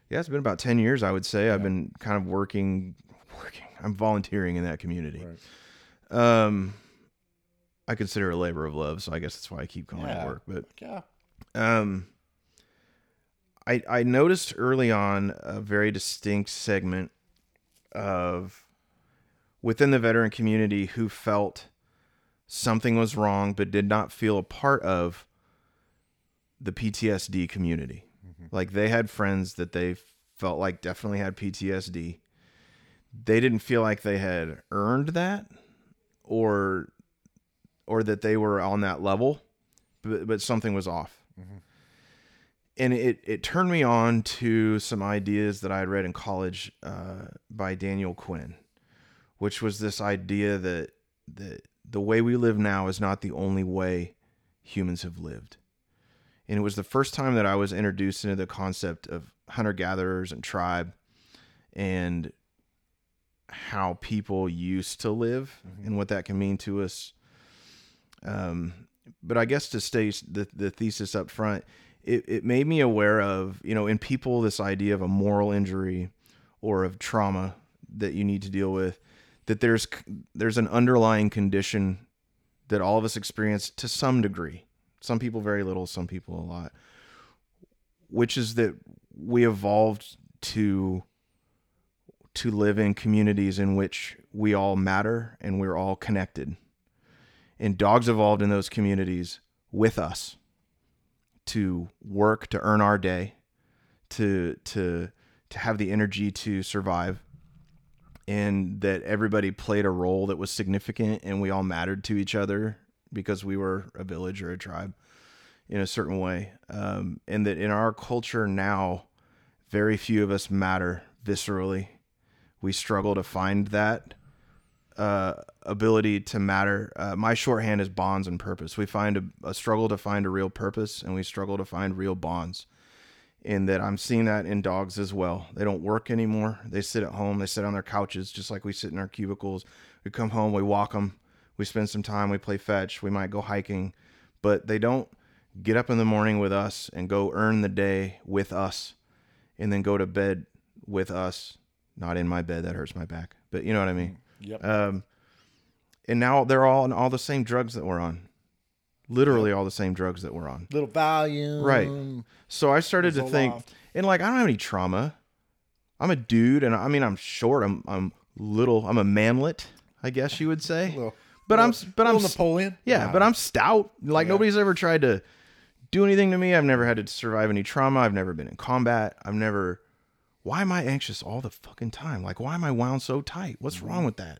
yeah, it's been about ten years. I would say I've been kind of working, working. I'm volunteering in that community. Right. Um, I consider it a labor of love, so I guess that's why I keep calling Yeah. it work. But yeah um, I I noticed early on a very distinct segment of within the veteran community who felt something was wrong but did not feel a part of the PTSD community. Like they had friends that they felt like definitely had PTSD. They didn't feel like they had earned that or or that they were on that level, but, but something was off and it it turned me on to some ideas that I had read in college uh, by Daniel Quinn, which was this idea that that the way we live now is not the only way humans have lived. And it was the first time that I was introduced into the concept of hunter gatherers and tribe and how people used to live and what that can mean to us. Um, but I guess to state the, the thesis up front, it, it made me aware of, you know, in people, this idea of a moral injury or of trauma that you need to deal with, that there's, there's an underlying condition that all of us experience to some degree. Some people very little, some people a lot, which is that we evolved to to live in communities in which we all matter and we're all connected. And dogs evolved in those communities with us to work to earn our day, to to to have the energy to survive, and that everybody played a role that was significant and we all mattered to each other because we were a village or a tribe in a certain way. Um, and that in our culture now, very few of us matter viscerally. We struggle to find that uh, ability to matter. Uh, my shorthand is bonds and purpose. We find a, a struggle to find a real purpose, and we struggle to find real bonds. In that, I'm seeing that in dogs as well. They don't work anymore. They sit at home. They sit on their couches, just like we sit in our cubicles. We come home, we walk them, we spend some time, we play fetch, we might go hiking, but they don't get up in the morning with us and go earn the day with us, and then go to bed with us. Not in my bed. That hurts my back. But you know what I mean. Yep. Um, and now they're all on all the same drugs that we're on, literally all the same drugs that we're on. Little volume. Right. So I started to think, Zoloft. and like I don't have any trauma. I'm a dude, and I mean I'm short. I'm I'm little. I'm a manlet, I guess you would say. Little- but I'm but I'm Napoleon. yeah, Nah. but I'm stout. Like Yeah. nobody's ever tried to do anything to me. I've never had to survive any trauma. I've never been in combat. I've never. Why am I anxious all the fucking time? Like, why am I wound so tight? What's Mm-hmm. wrong with that?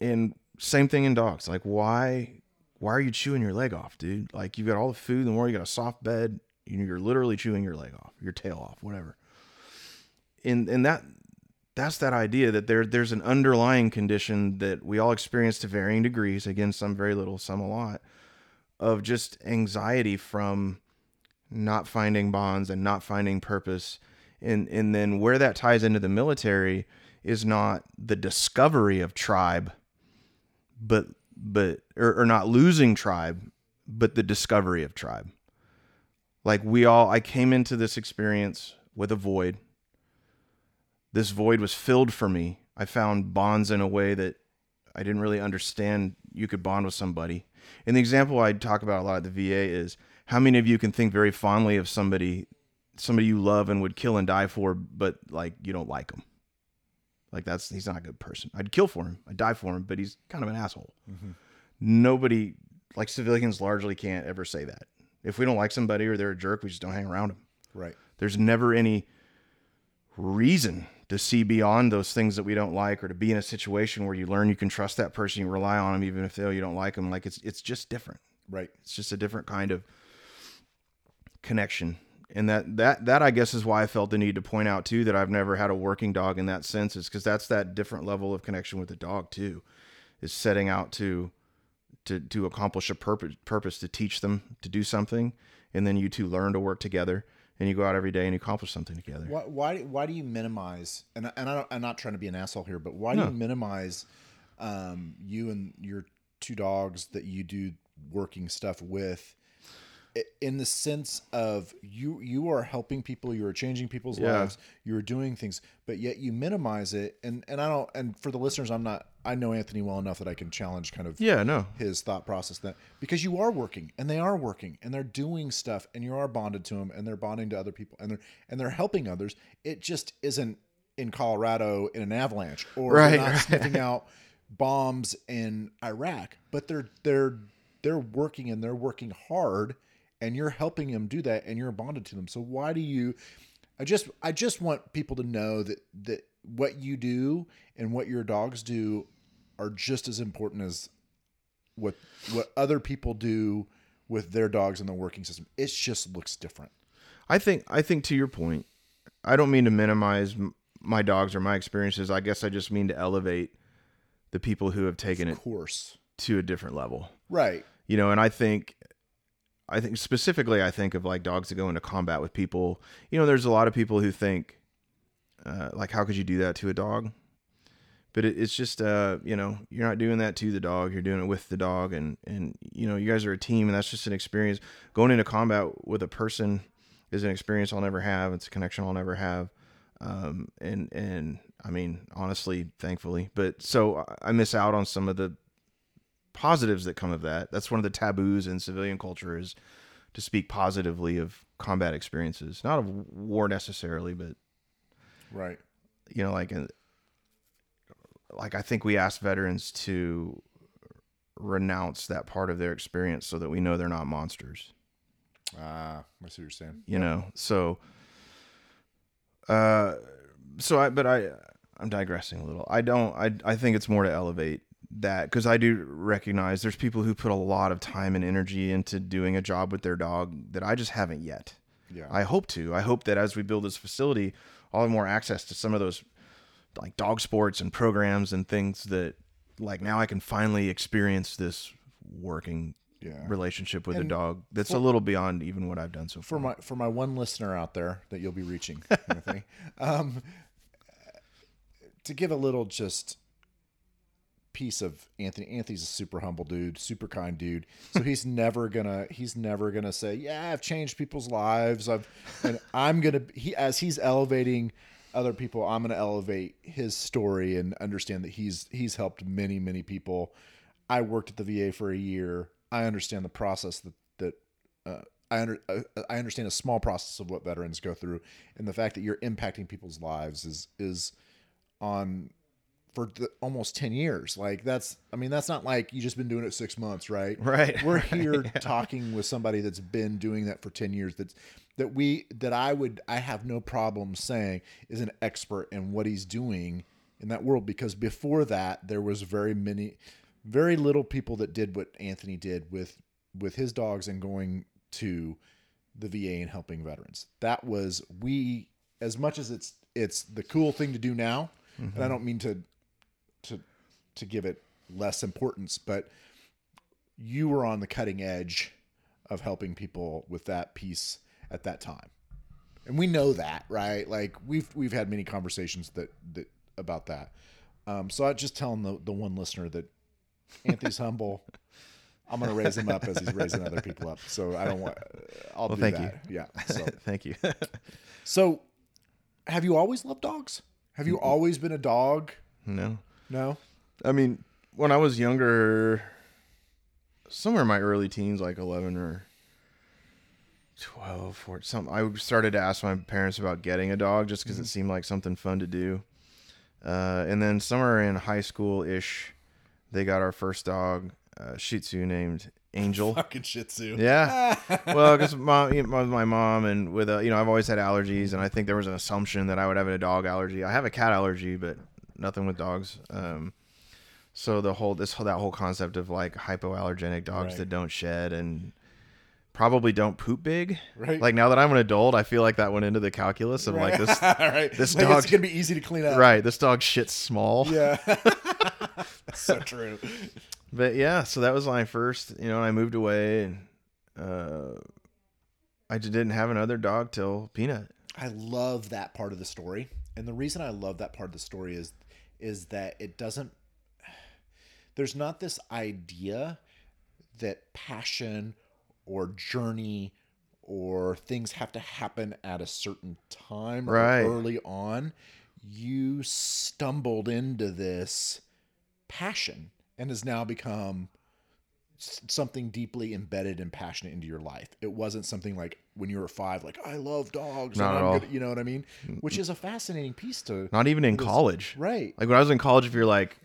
And same thing in dogs. Like, why? Why are you chewing your leg off, dude? Like, you've got all the food in the world. You got a soft bed. You're literally chewing your leg off, your tail off, whatever. And and that that's that idea that there there's an underlying condition that we all experience to varying degrees again some very little some a lot of just anxiety from not finding bonds and not finding purpose and and then where that ties into the military is not the discovery of tribe but but or, or not losing tribe but the discovery of tribe like we all i came into this experience with a void this void was filled for me. I found bonds in a way that I didn't really understand you could bond with somebody. And the example I talk about a lot at the VA is how many of you can think very fondly of somebody somebody you love and would kill and die for, but like you don't like him. Like that's he's not a good person. I'd kill for him. I'd die for him, but he's kind of an asshole. Mm-hmm. Nobody like civilians largely can't ever say that. If we don't like somebody or they're a jerk, we just don't hang around them. Right. There's never any reason to see beyond those things that we don't like or to be in a situation where you learn you can trust that person, you rely on them even if they, you don't like them. Like it's it's just different. Right. It's just a different kind of connection. And that that that I guess is why I felt the need to point out too that I've never had a working dog in that sense is because that's that different level of connection with the dog too, is setting out to to to accomplish a purpose purpose to teach them to do something, and then you two learn to work together, and you go out every day and you accomplish something together. Why, why, why do you minimize? And, and I don't, I'm not trying to be an asshole here, but why do you minimize um, you and your two dogs that you do working stuff with? In the sense of you, you are helping people, you are changing people's Yeah. lives, you are doing things, but yet you minimize it. And and I don't. And for the listeners, I'm not. I know Anthony well enough that I can challenge kind of Yeah, no, his thought process that because you are working and they are working and they're doing stuff and you are bonded to them and they're bonding to other people and they're and they're helping others it just isn't in colorado in an avalanche or Right, not right. sniffing out bombs in iraq but they're they're they're working and they're working hard and you're helping them do that and you're bonded to them so why do you I just I just want people to know that that what you do and what your dogs do are just as important as what what other people do with their dogs in the working system. It just looks different. I think I think to your point, I don't mean to minimize my dogs or my experiences. I guess I just mean to elevate the people who have taken it course. to a different level. Right. You know, and I think I think specifically I think of like dogs that go into combat with people. You know, there's a lot of people who think uh, like how could you do that to a dog? But it, it's just uh, you know, you're not doing that to the dog, you're doing it with the dog and and you know, you guys are a team and that's just an experience. Going into combat with a person is an experience I'll never have. It's a connection I'll never have. Um, and and I mean, honestly, thankfully, but so I- I miss out on some of the positives that come of that. That's one of the taboos in civilian culture is to speak positively of combat experiences, not of war necessarily, but Right. you know, like, uh, like I think we ask veterans to renounce that part of their experience so that we know they're not monsters. Ah, I see what you're saying. you know so uh so i but i i'm digressing a little i don't i i think it's more to elevate that because i do recognize there's people who put a lot of time and energy into doing a job with their dog that i just haven't yet Yeah. i hope to i hope that as we build this facility i'll have more access to some of those like dog sports and programs and things that like now i can finally experience this working Yeah. relationship with a dog that's for- a little beyond even what i've done so far. for my for my one listener out there that you'll be reaching, Anthony, um, to give a little just piece of Anthony. Anthony's a super humble dude, super kind dude. So he's never gonna he's never gonna say, "Yeah, I've changed people's lives." I've and I'm gonna he as he's elevating other people, I'm gonna elevate his story and understand that he's he's helped many many people. I worked at the VA for a year. I understand the process that that uh, I under uh, I understand a small process of what veterans go through, and the fact that you're impacting people's lives is is on for the, almost ten years. Like that's I mean that's not like you just been doing it six months, right? Right, We're here talking with somebody that's been doing that for ten years. That's that we that I would I have no problem saying is an expert in what he's doing in that world because before that there was very many very little people that did what Anthony did with with his dogs and going to the VA and helping veterans. That was we as much as it's it's the cool thing to do now, and I mm-hmm. don't mean to to to give it less importance, but you were on the cutting edge of helping people with that piece at that time. And we know that, right? Like we've we've had many conversations that that about that. Um, so I just telling the the one listener that Anthony's humble. I'm gonna raise him up as he's raising other people up. So I don't want. I'll Well, do thank that. Yeah. So Thank you. so, have you always loved dogs? Have you always been a dog? No. No. I mean, when I was younger, somewhere in my early teens, like 11 or 12 or something, I started to ask my parents about getting a dog just because it seemed like something fun to do. Uh, and then somewhere in high school ish, they got our first dog, uh, Shih Tzu named Angel. Fucking Shih Tzu. Yeah. well, because mom, you know, my mom, and with a, you know, I've always had allergies, and I think there was an assumption that I would have a dog allergy. I have a cat allergy, but nothing with dogs. Um, so the whole this whole that whole concept of like hypoallergenic dogs Right. that don't shed and probably don't poop big. Right. Like now that I'm an adult, I feel like that went into the calculus of like this. Right. this like dog- It's gonna be easy to clean up. right. This dog shits small. Yeah. That's so true. But yeah, so that was my first, you know, and I moved away and uh I just didn't have another dog till Peanut. I love that part of the story. And the reason I love that part of the story is is that it doesn't there's not this idea that passion or journey or things have to happen at a certain time Right. or early on. You stumbled into this passion and has now become something deeply embedded and passionate into your life. It wasn't something like when you were five, like I love dogs. Not and at I'm all. good," you know what I mean? Which is a fascinating piece to Not even in college. right. Like when I was in college, if you're like,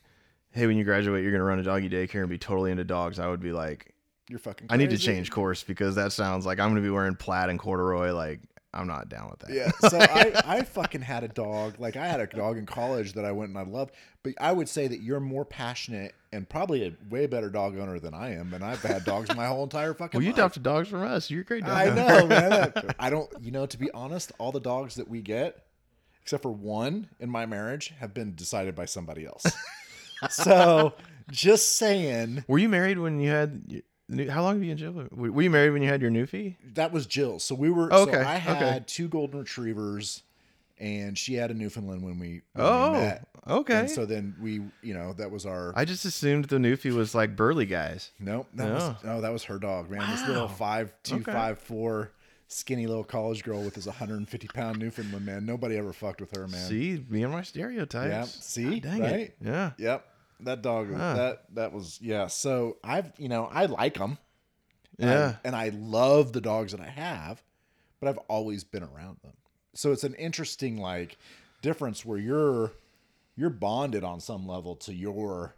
hey, when you graduate, you're gonna run a doggy daycare and be totally into dogs, I would be like, You're fucking. I need to change course because that sounds like I'm gonna be wearing plaid and corduroy. Like I'm not down with that. Yeah. So I, I fucking had a dog. Like I had a dog in college that I went and I loved. But I would say that you're more passionate and probably a way better dog owner than I am. And I've had dogs my whole entire fucking life. Well, you life. adopted dogs from us. You're a great dog. I know, man. I don't, you know, to be honest, all the dogs that we get, except for one in my marriage, have been decided by somebody else. so just saying, Were you married when you had? New- How long have you been Jill? Were were you married when you had your newfie? that was Jill. So we were, Oh, so okay, I had okay. two golden retrievers and she had a Newfoundland when we, when Oh, we met. okay. And so then we, you know, that was our, I just assumed the newfie was like burly guys. nope, that was, no, that was her dog, man. This little Wow. five, two, Okay. five, four skinny little college girl with this 150 pound Newfoundland, man. Nobody ever fucked with her, man. See, me and my stereotypes. Yeah. See, ah, Dang right? it. Yeah. Yep. That dog Huh. that that was yeah. So I've you know, I like them. Yeah. and I love the dogs that I have, but I've always been around them. So it's an interesting like difference where you're you're bonded on some level to your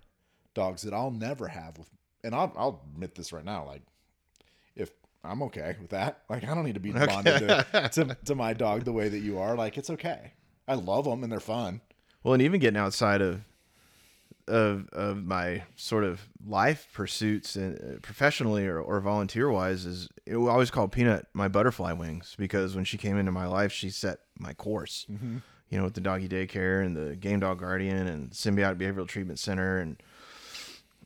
dogs that I'll never have with and I'll I'll admit this right now like if I'm okay with that. Like I don't need to be bonded to, to to my dog the way that you are. Like it's okay. I love them and they're fun. Well, and even getting outside of of of my sort of life pursuits and uh, professionally or, or volunteer wise is it, always called Peanut my butterfly wings because when she came into my life, she set my course. Mm-hmm. You know, with the doggy daycare and the game dog guardian and symbiotic behavioral treatment center and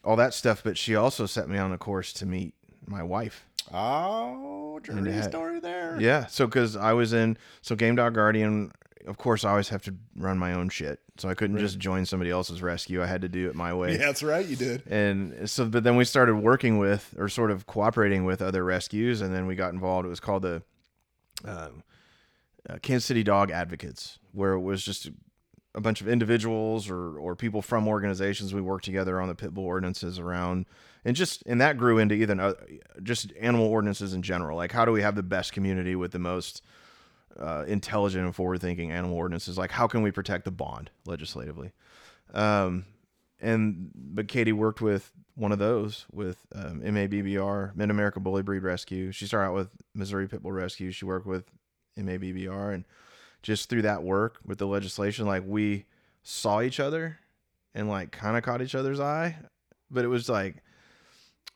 all that stuff. But she also set me on a course to meet my wife. Oh, journey had- story there. Yeah. So, because I was in, so Game Dog Guardian, of course, I always have to run my own shit. So I couldn't just join somebody else's rescue. I had to do it my way. Yeah, that's right. You did. And so, but then we started working with, or sort of cooperating with other rescues, and then we got involved. It was called the um, uh, Kansas City Dog Advocates, where it was just a bunch of individuals or or people from organizations. We worked together on the pit bull ordinances around, and just and that grew into even uh, just animal ordinances in general. Like, how do we have the best community with the most uh, intelligent and forward-thinking animal ordinances? Like, how can we protect the bond legislatively? Um, and but Katie worked with one of those with um, MABBR, Mid America Bully Breed Rescue. She started out with Missouri Pit Bull Rescue. She worked with MABBR, and just through that work with the legislation, like we saw each other and like kind of caught each other's eye, but it was like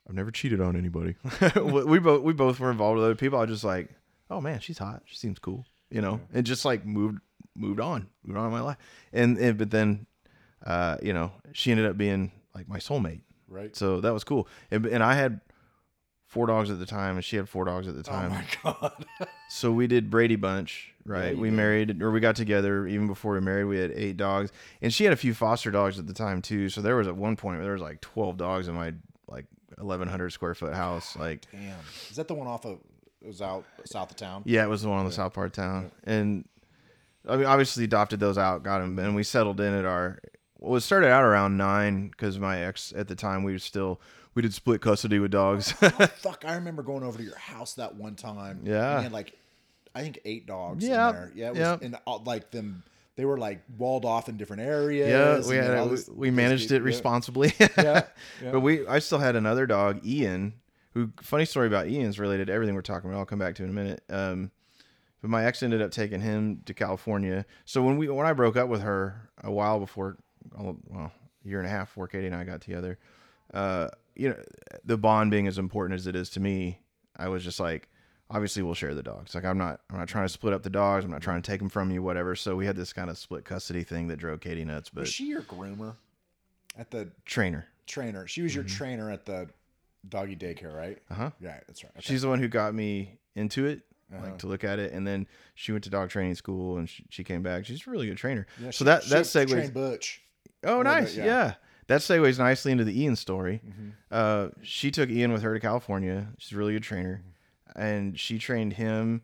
I've never cheated on anybody. we both we both were involved with other people. I just like, oh man, she's hot. She seems cool, you know, and just like moved moved on, moved on in my life. And, and but then, uh, you know, she ended up being like my soulmate. Right. So that was cool. And, and I had four dogs at the time, and she had four dogs at the Oh time. my god. So we did Brady Bunch, right? you we did. married, or we got together even before we married. We had eight dogs, and she had a few foster dogs at the time too. So there was at one point where there was like twelve dogs in my like eleven hundred square foot house. Like, Damn. Is that the one off of? It was out south of town. yeah, it was the one on the south part of town, and I mean, obviously adopted those out, got them, and we settled in at our. Well, it started out around nine because my ex at the time we were still we did split custody with dogs. Oh, fuck, I remember going over to your house that one time. Yeah. Had like, I think eight dogs Yeah, in there. Yeah. It was, yeah. And all, like them, they were like walled off in different areas. yeah, we had it, we, we managed it yeah. responsibly. Yeah, yeah. but we I still had another dog, Ian. Who funny story about Ian's related to everything we're talking about. I'll come back to in a minute. Um, but my ex ended up taking him to California. So when we when I broke up with her a while before, well, a year and a half before Katie and I got together, uh, you know, the bond being as important as it is to me, I was just like, obviously we'll share the dogs. Like I'm not I'm not trying to split up the dogs. I'm not trying to take them from you, whatever. So we had this kind of split custody thing that drove Katie nuts. But Was she your groomer at the trainer, trainer? She was your trainer at the doggy daycare, right? uh huh. Yeah, that's right. Okay. She's the one who got me into it, Uh-huh. like to look at it, and then she went to dog training school and she, she came back. She's a really good trainer. Yeah, so she- that she that segues. Butch. Oh, nice. bit, yeah. yeah. That segues nicely into the Ian story. Mm-hmm. Uh, she took Ian with her to California. She's a really good trainer, Mm-hmm. and she trained him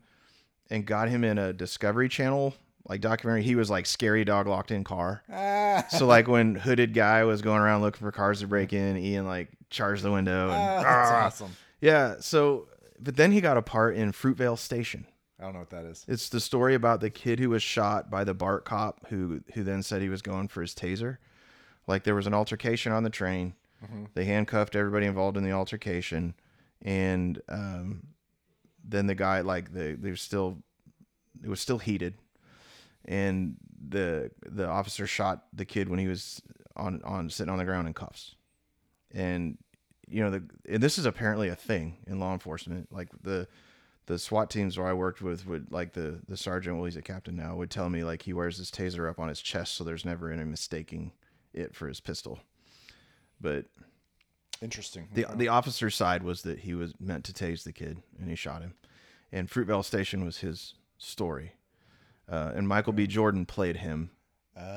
and got him in a Discovery Channel like documentary. He was like scary dog locked in car. Ah, So like when hooded guy was going around looking for cars to break in, Ian like charged the window and ah, that's "Argh." awesome. yeah. So but then he got a part in Fruitvale Station. I don't know what that is. It's the story about the kid who was shot by the BART cop who who then said he was going for his taser. Like there was an altercation on the train. They handcuffed everybody involved in the altercation, and um, then the guy like they they were still it was still heated, and the the officer shot the kid when he was on on sitting on the ground in cuffs, and you know the and this is apparently a thing in law enforcement. Like the the SWAT teams where I worked with would like the the sergeant, well he's a captain now, would tell me like he wears his taser up on his chest so there's never any mistaking it for his pistol. But Interesting. the the officer's side was that he was meant to tase the kid and he shot him. And Fruitvale Station was his story. Uh, and Michael B. Jordan played him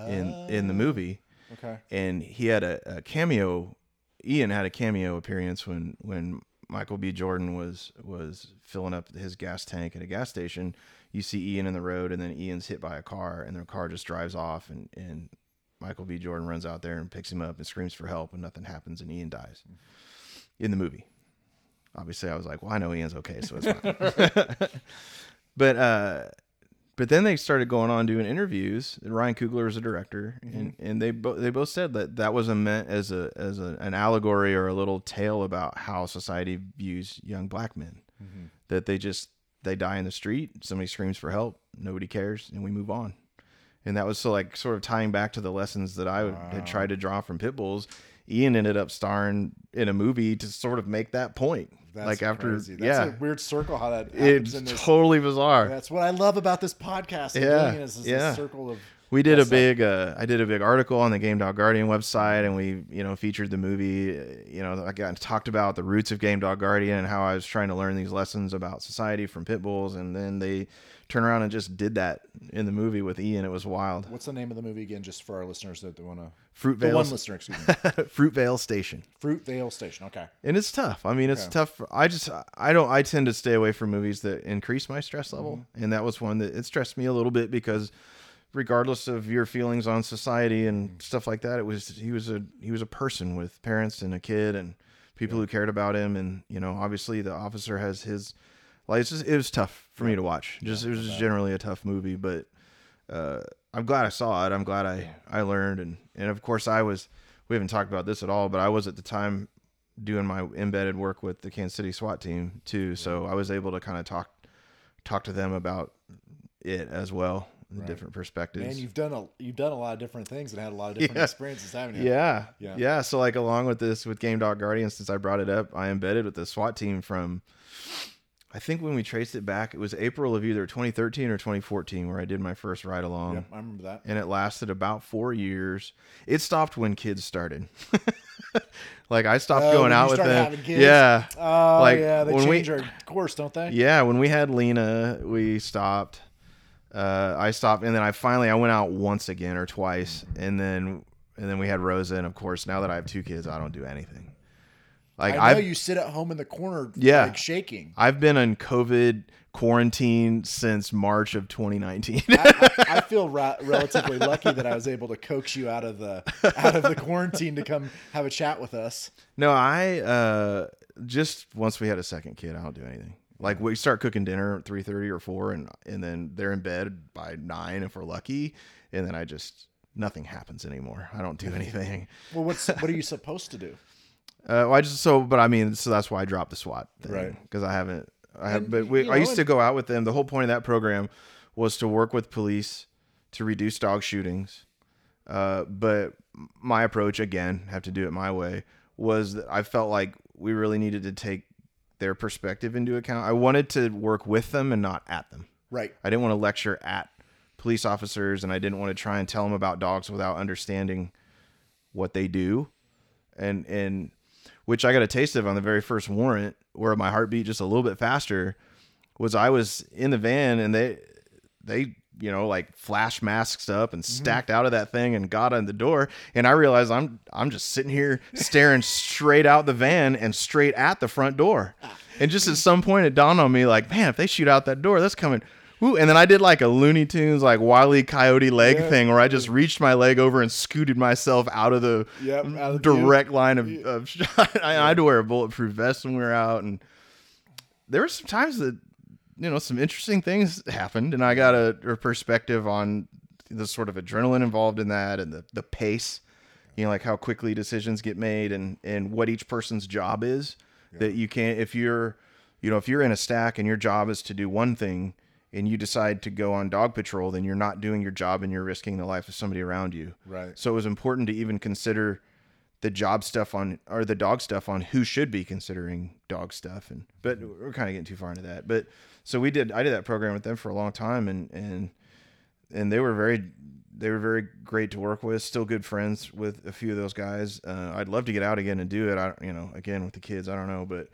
in in the movie okay. and he had a, a cameo. Ian had a cameo appearance when when Michael B. Jordan was was filling up his gas tank at a gas station. You see Ian in the road, and then Ian's hit by a car, and the car just drives off, and and Michael B. Jordan runs out there and picks him up and screams for help, and nothing happens, and Ian dies in the movie. Obviously, I was like, well, I know Ian's okay, so it's fine. but uh, but then they started going on doing interviews. and Ryan Coogler was a director, mm-hmm. and, and they bo- they both said that that was a meant as a as a, an allegory or a little tale about how society views young black men. Mm-hmm. That they just they die in the street, somebody screams for help, nobody cares, and we move on. And that was so like sort of tying back to the lessons that I had ah. tried to draw from Pit Bulls. Ian ended up starring in a movie to sort of make that point. That's like after, crazy. That's yeah, a weird circle how that it's in this. totally bizarre. That's what I love about this podcast. Yeah, is, is yeah. circle of We did a big, uh, I did a big article on the Game Dog Guardian website, and we, you know, featured the movie. uh, You know, I got talked about the roots of Game Dog Guardian and how I was trying to learn these lessons about society from pit bulls, and then they turn around and just did that in the movie with Ian. It was wild. what's the name of the movie again? Just for our listeners that want to. Fruit The one Vale, listener, excuse me. Fruitvale Station. Fruitvale Station. Okay. and it's tough. I mean, it's Okay. tough. I just I don't I tend to stay away from movies that increase my stress level, Mm-hmm. and that was one that it stressed me a little bit because regardless of your feelings on society Mm-hmm. and stuff like that, it was he was a he was a person with parents and a kid and people who cared about him, and you know, obviously the officer has his like it's just, it was tough for me to watch. Just it was just generally a tough movie, but uh, I'm glad I saw it. I'm glad I I learned, and and of course I was. We haven't talked about this at all, but I was at the time doing my embedded work with the Kansas City SWAT team too, so I was able to kind of talk talk to them about it as well, the different perspectives. Man, you've done a you've done a lot of different things and had a lot of different Yeah. experiences, haven't you? yeah, Yeah. yeah, So like along with this with Game Dog Guardian, since I brought it up, I embedded with the SWAT team from. I think when we traced it back, it was April of either 2013 or 2014 where I did my first ride along. Yep, I remember that. and it lasted about four years. It stopped when kids started. like I stopped Oh, going out with them. Yeah, Oh Like, yeah, they when we- change our course, don't they? yeah. When we had Lena, we stopped. Uh, I stopped, and then I finally I went out once again or twice, and then and then we had Rosa, and of course now that I have two kids, I don't do anything. Like I know I've you sit at home in the corner, Yeah. like shaking. I've been in COVID quarantine since March of 2019. I, I, I feel ra- relatively lucky that I was able to coax you out of the out of the quarantine to come have a chat with us. no, I uh just once we had a second kid, I don't do anything. Like we start cooking dinner at 3:30 or 4 and and then they're in bed by 9 if we're lucky, and then I just nothing happens anymore. I don't do anything. Well, what's what are you supposed to do? Uh, well, I just so, but I mean, so that's why I dropped the SWAT thing, Right. Because I haven't, I have, And, but we, I know, used to go out with them. The whole point of that program was to work with police to reduce dog shootings. Uh, but my approach, again, have to do it my way, was that I felt like we really needed to take their perspective into account. I wanted to work with them and not at them. Right. I didn't want to lecture at police officers and I didn't want to try and tell them about dogs without understanding what they do. And and which I got a taste of on the very first warrant where my heart beat just a little bit faster was I was in the van and they they you know like flash masks up and mm-hmm. stacked out of that thing and got on the door and I realized I'm I'm just sitting here staring straight out the van and straight at the front door. And just at some point it dawned on me like, man, if they shoot out that door, that's coming Ooh, and then I did like a Looney Tunes like Wile E. Coyote leg Yeah. thing where I just reached my leg over and scooted myself out of the Yep, out of the direct line of, of shot. I, I had to wear a bulletproof vest when we were out, and there were some times that you know some interesting things happened, and I got a, a perspective on the sort of adrenaline involved in that and the the pace. You know, like how quickly decisions get made and and what each person's job is. That you can't if you're you know if you're in a stack and your job is to do one thing and you decide to go on dog patrol then you're not doing your job and you're risking the life of somebody around you Right. so it was important to even consider the job stuff on or the dog stuff on who should be considering dog stuff and but we're kind of getting too far into that but so we did i did that program with them for a long time and and and they were very they were very great to work with still good friends with a few of those guys uh, i'd love to get out again and do it i you know again with the kids i don't know but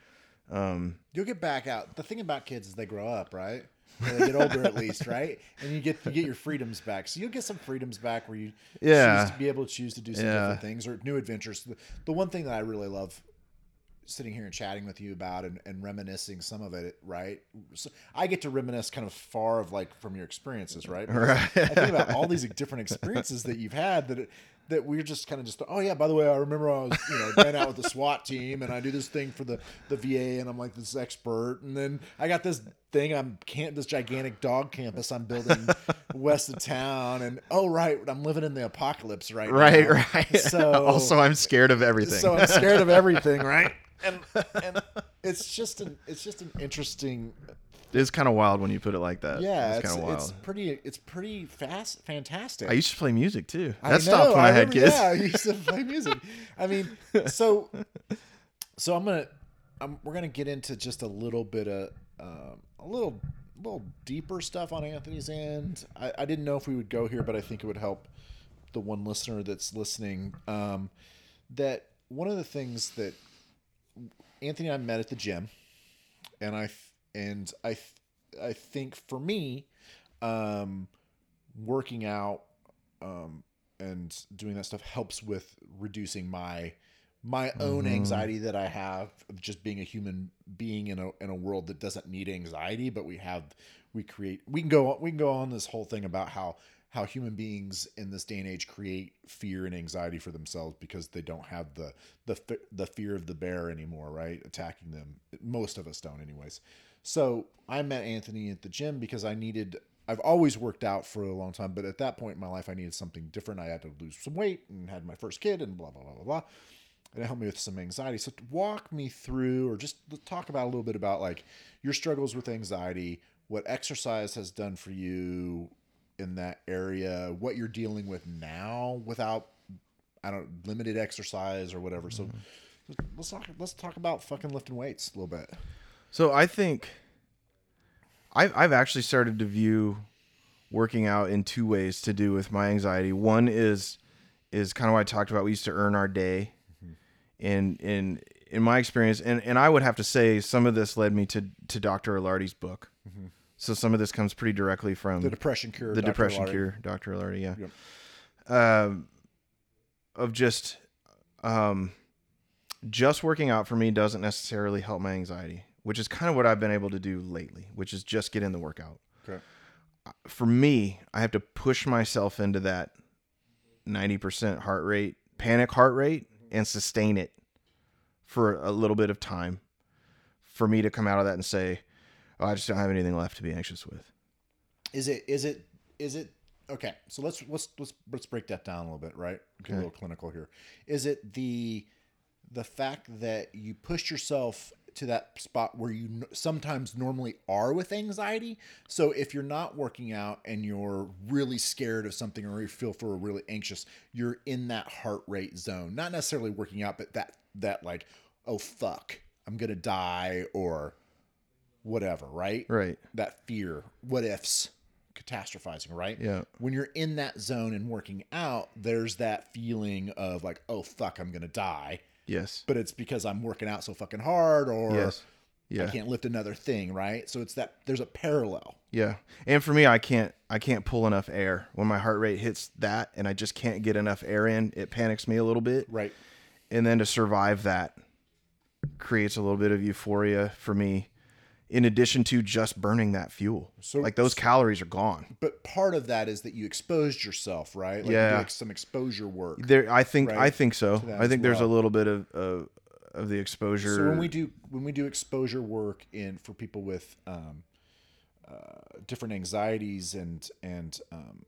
um You'll get back out. The thing about kids is they grow up, right? Or they get older at least, right? And you get you get your freedoms back. So you'll get some freedoms back where you Yeah. choose to be able to choose to do some Yeah. different things or new adventures. The, the one thing that I really love sitting here and chatting with you about and, and reminiscing some of it, right? So I get to reminisce kind of far of like from your experiences, right? Because Right. I think about all these different experiences that you've had that it, that we're just kind of just oh yeah by the way I remember I was you know ran out with the SWAT team and I do this thing for the the VA and I'm like this expert. And then I got this thing I'm can't this gigantic dog campus I'm building west of town. And oh right I'm living in the apocalypse right right now. right. So also i'm scared of everything. So I'm scared of everything right? And and it's just an it's just an interesting it's kind of wild when you put it like that yeah it's it's, kind of wild it's pretty it's pretty fast fantastic i used to play music too I that stopped know, when i, had remember- kids Yeah, I used to play music. I mean, so so I'm gonna I'm, we're gonna get into just a little bit of um, a little little deeper stuff on Anthony's end. I, I didn't know if we would go here, but I think it would help the one listener that's listening. Um, that one of the things that Anthony and I met at the gym, and I and I I think for me, um, working out um, and doing that stuff helps with reducing my my own anxiety that I have of just being a human being in a in a world that doesn't need anxiety, but we have we create we can go we can go on this whole thing about how how human beings in this day and age create fear and anxiety for themselves because they don't have the the the fear of the bear anymore, right? Attacking them. Most of us don't, anyways. So I met Anthony at the gym because I needed. I've always worked out for a long time, but at that point in my life, I needed something different. I had to lose some weight and had my first kid and blah blah blah blah blah. And it helped me with some anxiety. So walk me through, or just talk about a little bit about like your struggles with anxiety, what exercise has done for you in that area, what you're dealing with now without I don't limited exercise or whatever. So mm-hmm. let's talk let's talk about fucking lifting weights a little bit. So I think I've I've actually started to view working out in two ways to do with my anxiety. One is is kind of what I talked about. We used to earn our day, and in in my experience, and and I would have to say some of this led me to to Dr. Ilardi's book. So some of this comes pretty directly from The depression cure. the Dr. depression Ilardi. cure, Dr. Ilardi, yeah. Yep. Um, of just um, just working out for me doesn't necessarily help my anxiety, which is kind of what I've been able to do lately, which is just get in the workout. Okay. Uh, for me, I have to push myself into that 90% heart rate, panic heart rate, and sustain it for a little bit of time for me to come out of that and say, oh, I just don't have anything left to be anxious with. Is it is it is it okay? So let's let's let's let's break that down a little bit, right? Get a little clinical here. Is it the the fact that you pushed yourself to that spot where you sometimes normally are with anxiety? So if you're not working out and you're really scared of something or you feel for really anxious, you're in that heart rate zone. Not necessarily working out, but that that like, oh fuck, I'm gonna die or whatever, right? Right. that fear, what ifs, catastrophizing, right? Yeah. When you're in that zone and working out, there's that feeling of like, oh fuck, I'm gonna die. Yes. But it's because I'm working out so fucking hard or Yes. I can't lift another thing, right? So it's that there's a parallel. Yeah. And for me, I can't I can't pull enough air. When my heart rate hits that and I just can't get enough air in, it panics me a little bit. Right. And then to survive that creates a little bit of euphoria for me in addition to just burning that fuel. So- like those calories are gone. But part of that is that you exposed yourself, right? Like Yeah. do like some exposure work. There I think Right. I think so. I think there's a little bit of of, of the exposure. So when we do when we do exposure work in for people with um, uh, different anxieties and and um,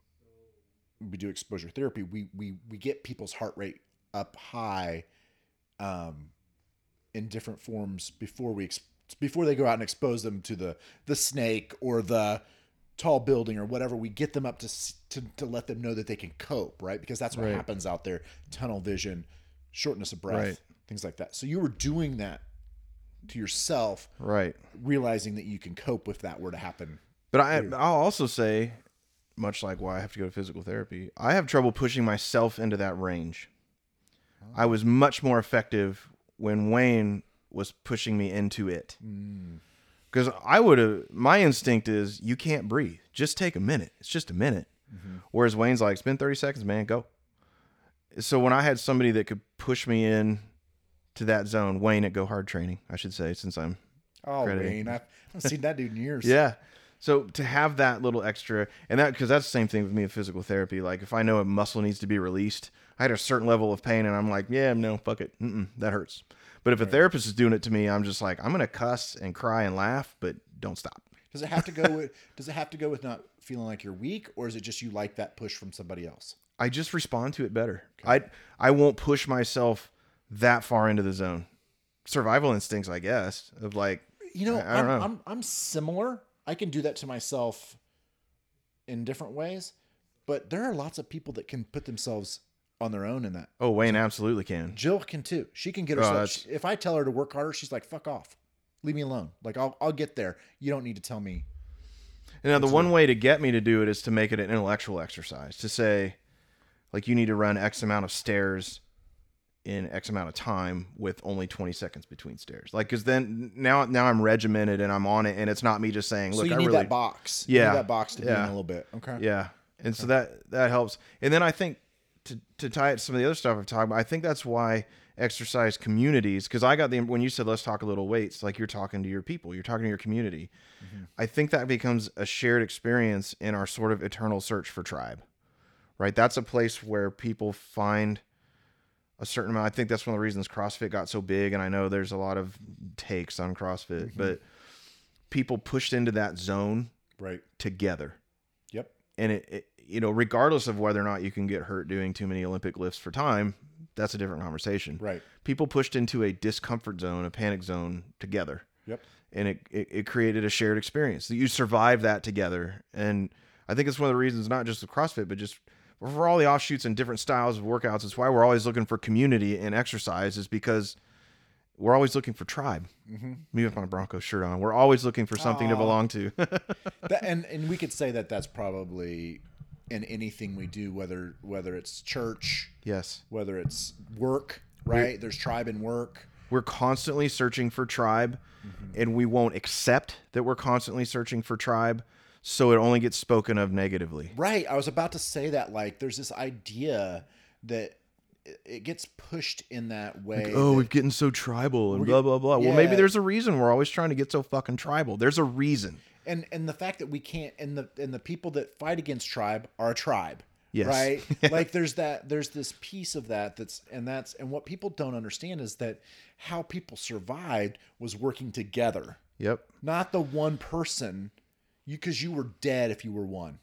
we do exposure therapy, we we we get people's heart rate up high, um, in different forms before we ex- before they go out and expose them to the the snake or the tall building or whatever we get them up to to, to let them know that they can cope right because that's what Right. happens out there tunnel vision shortness of breath Right. things like that so you were doing that to yourself right. realizing that you can cope if that were to happen But I, I'll also say, much like why I have to go to physical therapy, I have trouble pushing myself into that range. I was much more effective when Wayne was pushing me into it. Mm. Because I would have, my instinct is you can't breathe. Just take a minute. It's just a minute. Mm-hmm. Whereas Wayne's like, spend 30 seconds, man, go. So when I had somebody that could push me in to that zone, Wayne at Go Hard Training, I should say, since I'm oh Credit. Wayne, I haven't seen that dude in years yeah. So to have that little extra, and that because that's the same thing with me in physical therapy. Like if I know a muscle needs to be released, I had a certain level of pain, and I'm like, yeah, no, fuck it, Mm-mm, that hurts. But if a therapist is doing it to me, I'm just like, I'm gonna cuss and cry and laugh, but don't stop. does it have to go with does it have to go with not feeling like you're weak or is it just you like that push from somebody else I just respond to it better. I I won't push myself that far into the zone. Survival instincts, I guess, of like, You know, I- I I'm, don't know. I'm I'm similar. I can do that to myself in different ways, but there are lots of people that can put themselves on their own in that. oh, Wayne absolutely can. Jill can too. She can get Oh, herself. if I tell her to work harder, she's like, "Fuck off, leave me alone." Like I'll I'll get there. You don't need to tell me. And now the one way to get me to do it is to make it an intellectual exercise. To say, like, you need to run X amount of stairs in X amount of time with only 20 seconds between stairs. Like, because then now now I'm regimented and I'm on it, and it's not me just saying, so look, you I need really, that box. You Yeah. need that box to be in a little bit. Okay. yeah. And so that that helps. And then I think to to tie it to some of the other stuff I've talked about, I think that's why exercise communities because I got the when you said let's talk a little weights, like you're talking to your people, you're talking to your community. Mm-hmm. I think that becomes a shared experience in our sort of eternal search for tribe. Right? That's a place where people find a certain amount. I think that's one of the reasons CrossFit got so big and I know there's a lot of takes on CrossFit, mm-hmm. but people pushed into that zone Right. together Yep. and it, it you know regardless of whether or not you can get hurt doing too many olympic lifts for time that's a different conversation. Right. people pushed into a discomfort zone a panic zone together. Yep. and it, it, it created a shared experience. That you survive that together. And i think it's one of the reasons not just with crossfit but just for all the offshoots and different styles of workouts it's why we're always looking for community in exercise is because we're always looking for tribe. Mm-hmm. Me with my bronco shirt on. We're always looking for something to belong to. That, and and we could say that that's probably in anything we do, whether whether it's church, yes whether it's work. Right. There's tribe in work. we're constantly searching for tribe mm-hmm. and we won't accept that we're constantly searching for tribe so it only gets spoken of negatively Right. I was about to say that. Like, there's this idea that it- gets pushed in that way. oh, that- we're getting so tribal and blah blah blah. Well, maybe there's a reason we're always trying to get so fucking tribal. There's a reason. and and the fact that we can't and the and the people that fight against tribe are a tribe Yes. right like there's that there's this piece of that that's and that's and what people don't understand is that how people survived was working together Yep. not the one person you because you were dead if you were one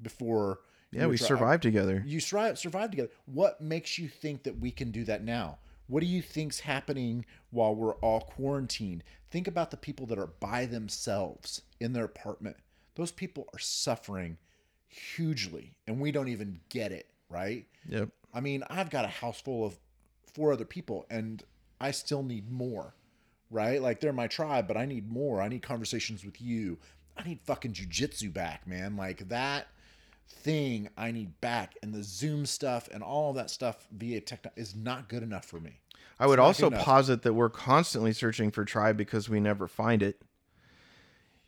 before Yeah, we survived together. you survived survived together. What makes you think that we can do that now? What do you think's happening while we're all quarantined? Think about the people that are by themselves in their apartment. Those people are suffering hugely and we don't even get it right? Yep. i mean i've got a house full of four other people and i still need more right? Like they're my tribe but i need more. I need conversations with you. I need fucking jujitsu back man. Like that thing I need back, and the Zoom stuff and all that stuff via tech is not good enough for me. I would also posit that we're constantly searching for tribe because we never find it.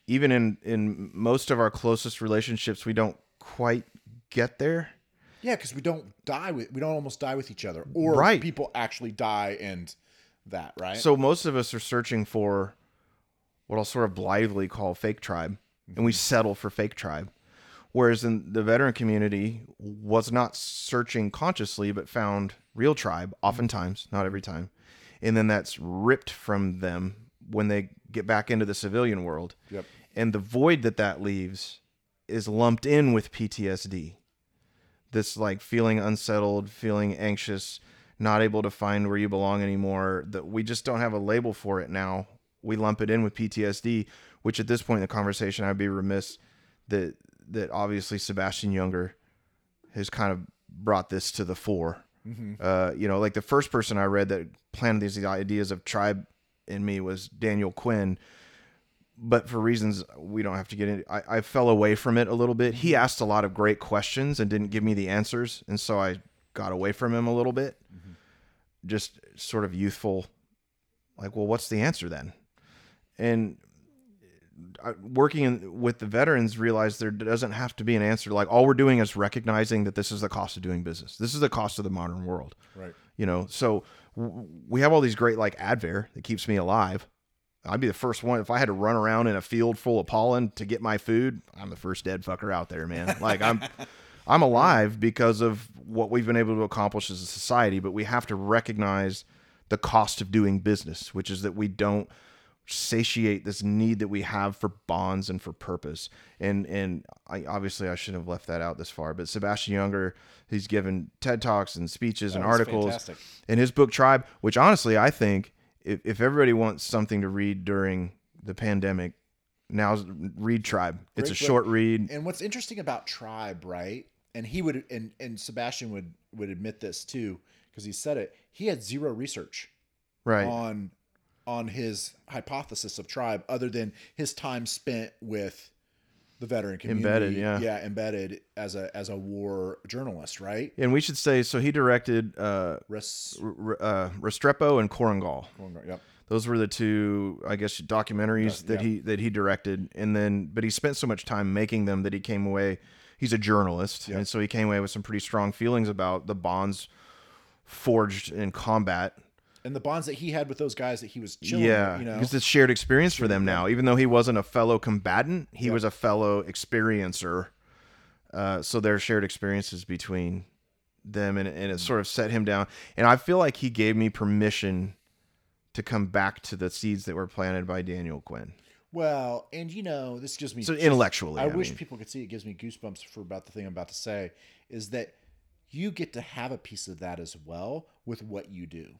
Even in in most of our closest relationships, we don't quite get there. Yeah, because we don't die with we don't almost die with each other, or Right. people actually die and that right. So most of us are searching for what I'll sort of blithely call fake tribe, and we mm-hmm. settle for fake tribe. Whereas in the veteran community was not searching consciously, but found real tribe, oftentimes, not every time. And then that's ripped from them when they get back into the civilian world. Yep. And the void that that leaves is lumped in with PTSD. This like feeling unsettled, feeling anxious, not able to find where you belong anymore. That we just don't have a label for it now. We lump it in with PTSD, which at this point in the conversation, I'd be remiss that that obviously Sebastian Junger has kind of brought this to the fore. Mm-hmm. Uh, you know, like the first person I read that planted these ideas of tribe in me was Daniel Quinn, but for reasons we don't have to get into, I, I fell away from it a little bit. He mm-hmm. asked a lot of great questions and didn't give me the answers, and so I got away from him a little bit. Mm-hmm. Just sort of youthful, like, well, what's the answer then? And working in, with the veterans realized there doesn't have to be an answer. Like all we're doing is recognizing that this is the cost of doing business. This is the cost of the modern world. right. You know, so w- we have all these great like Advair that keeps me alive. I'd be the first one if I had to run around in a field full of pollen to get my food. I'm the first dead fucker out there, man. Like I'm, I'm alive because of what we've been able to accomplish as a society. But we have to recognize the cost of doing business, which is that we don't satiate this need that we have for bonds and for purpose. And and I obviously I shouldn't have left that out this far, but Sebastian Junger, he's given TED Talks and speeches and Oh, articles fantastic. in his book Tribe, which honestly I think if, if everybody wants something to read during the pandemic, now's read Tribe. It's a book. short read. And what's interesting about Tribe, right? And he would and and Sebastian would would admit this too because he said it. He had zero research Right. on on his hypothesis of tribe other than his time spent with the veteran community Embedded, yeah. yeah embedded as a as a war journalist right and we should say so he directed uh, Res- R- uh, Restrepo and Korengal. yep Those were the two, I guess, documentaries Doc- that yeah. he that he directed, and then but he spent so much time making them that he came away. He's a journalist, Yeah. and so he came away with some pretty strong feelings about the bonds forged in combat. And the bonds that he had with those guys that he was chilling yeah, with, you know because it's shared experience for them now. Even though he wasn't a fellow combatant, he Yeah. was a fellow experiencer. Uh, so there are shared experiences between them, and, and it sort of set him down. And I feel like he gave me permission to come back to the seeds that were planted by Daniel Quinn. well and you know this gives me So intellectually, I, I wish mean. people could see it gives me goosebumps for about the thing I'm about to say is that you get to have a piece of that as well with what you do.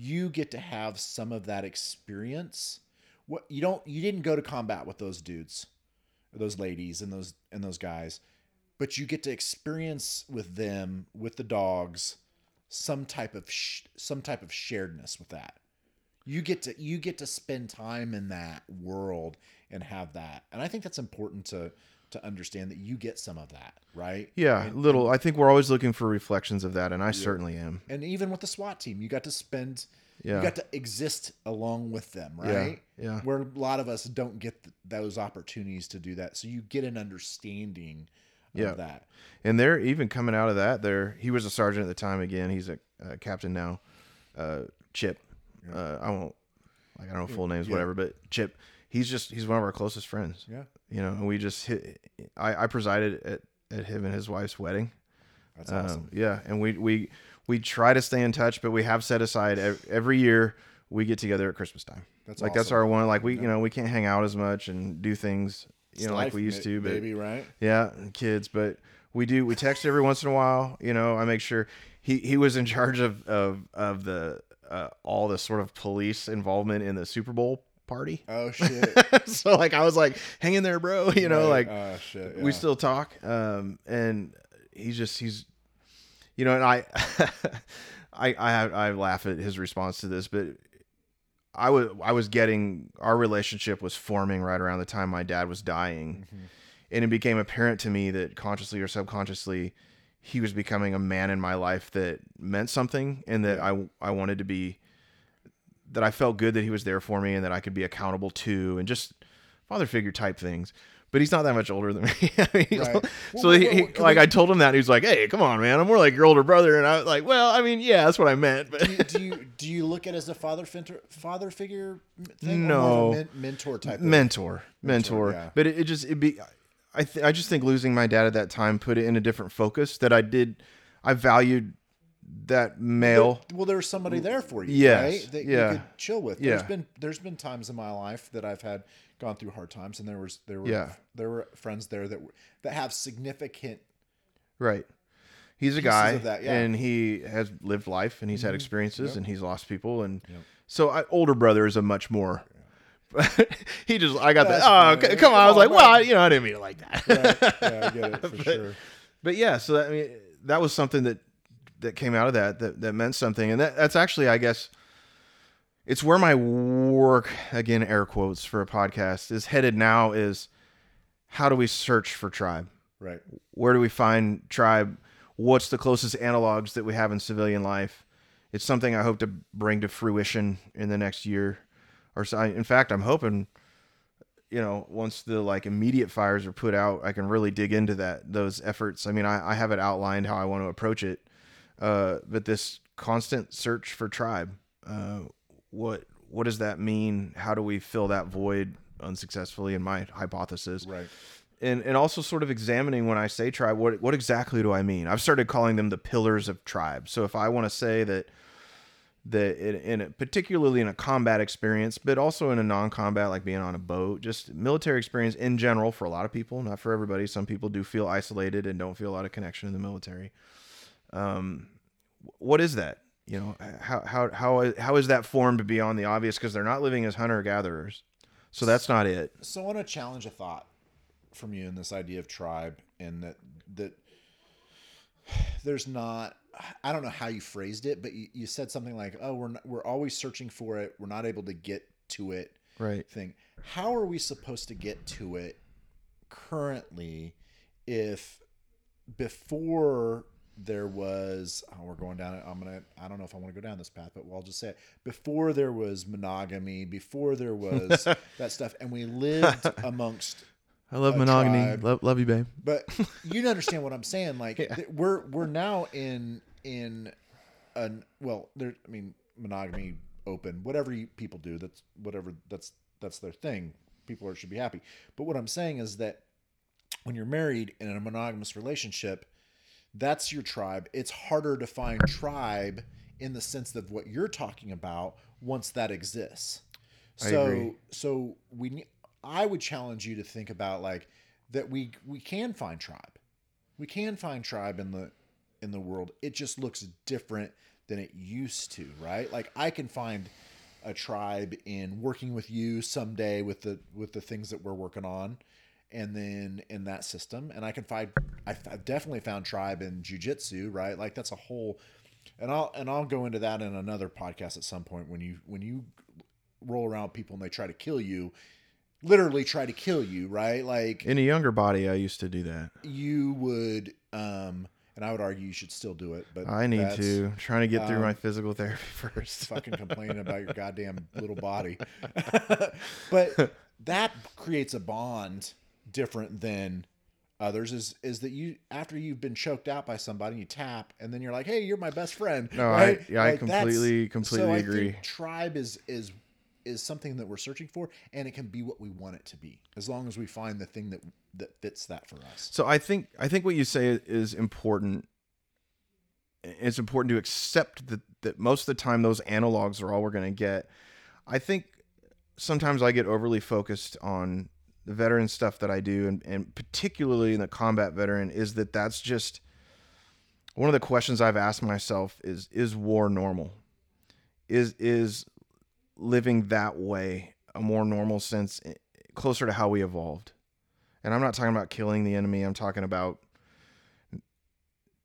You get to have some of that experience. What you don't you didn't go to combat with those dudes or those ladies and those and those guys, but you get to experience with them with the dogs some type of sh- some type of sharedness with that you get to you get to spend time in that world and have that and i think that's important to to understand that you get some of that right Yeah, and, little. I think we're always looking for reflections of that, and I certainly am. and even with the swat team you got to spend Yeah. you got to exist along with them right yeah. where a lot of us don't get th- those opportunities to do that so you get an understanding yeah. of that And they're even coming out of that. There, he was a sergeant at the time. Again, he's a uh, captain now, uh, Chip. Uh, I won't like I don't know full names, Yeah. whatever, but Chip. He's just he's one of our closest friends. Yeah. You know, and we just hit. I, I presided at, at him and his wife's wedding. That's Um, awesome. yeah, and we we we try to stay in touch, but we have set aside ev- every year we get together at Christmas time. That's like that's our one. Like we you know we can't hang out as much and do things you It's know like we used to, but baby, right? yeah, kids, but we do we text every once in a while. You know, I make sure he he was in charge of of of the uh, all the sort of police involvement in the Super Bowl party. Oh shit. so like I was like, hang in there, bro. You know, Right. like oh shit. we still talk um and he's just he's you know and i i i i laugh at his response to this but i was i was getting our relationship was forming right around the time my dad was dying Mm-hmm. and it became apparent to me that consciously or subconsciously he was becoming a man in my life that meant something and that i i wanted to be that i felt good that he was there for me and that i could be accountable to and just father figure type things but he's not that much older than me. I mean, Right. So Well, he, well, he- like we- I told him that and he was like, "Hey, come on, man! I'm more like your older brother." And I was like, "Well, I mean, yeah, that's what I meant." But do, you, do you do you look at it as a father finter, father figure thing? No. men, mentor type. of, mentor, mentor. yeah. But it, it just it be. I th- I just think losing my dad at that time put it in a different focus that I did. I valued that male. Well, there was somebody there for you, Yes, right? That yeah. you could chill with. Yeah. There's been there's been times in my life that I've had gone through hard times, and there was there were Yeah. there were friends there that were, that have significant Right. He's a guy, that, yeah. Mm-hmm. and he has lived life, and he's had experiences, and he's lost people, and so I, older brother is a much more. he just, I got That's that. Oh, fine. come on! I was like, well. I- you know, I didn't mean it like that. yeah, I get it for sure. but yeah, so that, I mean, that was something that that came out of that that, that meant something, and that, that's actually, I guess, it's where my work again, air quotes for a podcast is headed now. Is how do we search for tribe? Right. Where do we find tribe? What's the closest analogs that we have in civilian life? It's something I hope to bring to fruition in the next year, or so. In fact, I'm hoping you know, once the like immediate fires are put out, I can really dig into that those efforts. I mean, I, I have it outlined how I want to approach it, uh, but this constant search for tribe, uh, what what does that mean? How do we fill that void unsuccessfully? In my hypothesis, Right. and and also sort of examining when I say tribe, what what exactly do I mean? I've started calling them the pillars of tribe. So if I want to say that that in, in a, particularly in a combat experience, but also in a non-combat, like being on a boat, just military experience in general for a lot of people, not for everybody. Some people do feel isolated and don't feel a lot of connection in the military. Um, what is that? You know, how how how how is that formed beyond the obvious? Because they're not living as hunter gatherers, so that's not it. So I want to challenge a thought from you in this idea of tribe, and that that there's not. I don't know how you phrased it, but you, you said something like, "Oh, we're not, we're always searching for it. We're not able to get to it." Right. Thing. How are we supposed to get to it currently? If before there was, oh, we're going down. I'm gonna. I don't know if I want to go down this path, but I'll just say it. Before there was monogamy, before there was that stuff, and we lived amongst I love monogamy. Love, love you, babe. but you understand what I'm saying. Like th- we're we're now in in an well, there. I mean, monogamy, open, whatever you, people do. That's whatever. That's that's their thing. People are, should be happy. But what I'm saying is that when you're married in a monogamous relationship, that's your tribe. It's harder to find tribe in the sense of what you're talking about once that exists. So so we I would challenge you to think about like that we we can find tribe. We can find tribe in the in the world. It just looks different than it used to, right? Like I can find a tribe in working with you someday with the with the things that we're working on and then in that system and i can find i've definitely found tribe in jujitsu right like that's a whole and i'll and i'll go into that in another podcast at some point when you when you roll around people and they try to kill you literally try to kill you right like In a younger body, I used to do that. you would um and i would argue you should still do it but I need to. I'm trying to get through um, my physical therapy first. fucking complaining about your goddamn little body. but that creates a bond different than Others is is that you after you've been choked out by somebody, you tap, and then you're like, "Hey, you're my best friend." No, I- yeah, I Like, that's- completely- completely so I agree. Think tribe is is is something that we're searching for, and it can be what we want it to be, as long as we find the thing that that fits that for us. So I think I think what you say is important. It's important to accept that that most of the time those analogs are all we're going to get. I think sometimes I get overly focused on the veteran stuff that I do, and, and particularly in the combat veteran, is that that's just one of the questions I've asked myself is is war normal? Is is living that way a more normal sense, eh, closer to how we evolved? And I'm not talking about killing the enemy. I'm talking about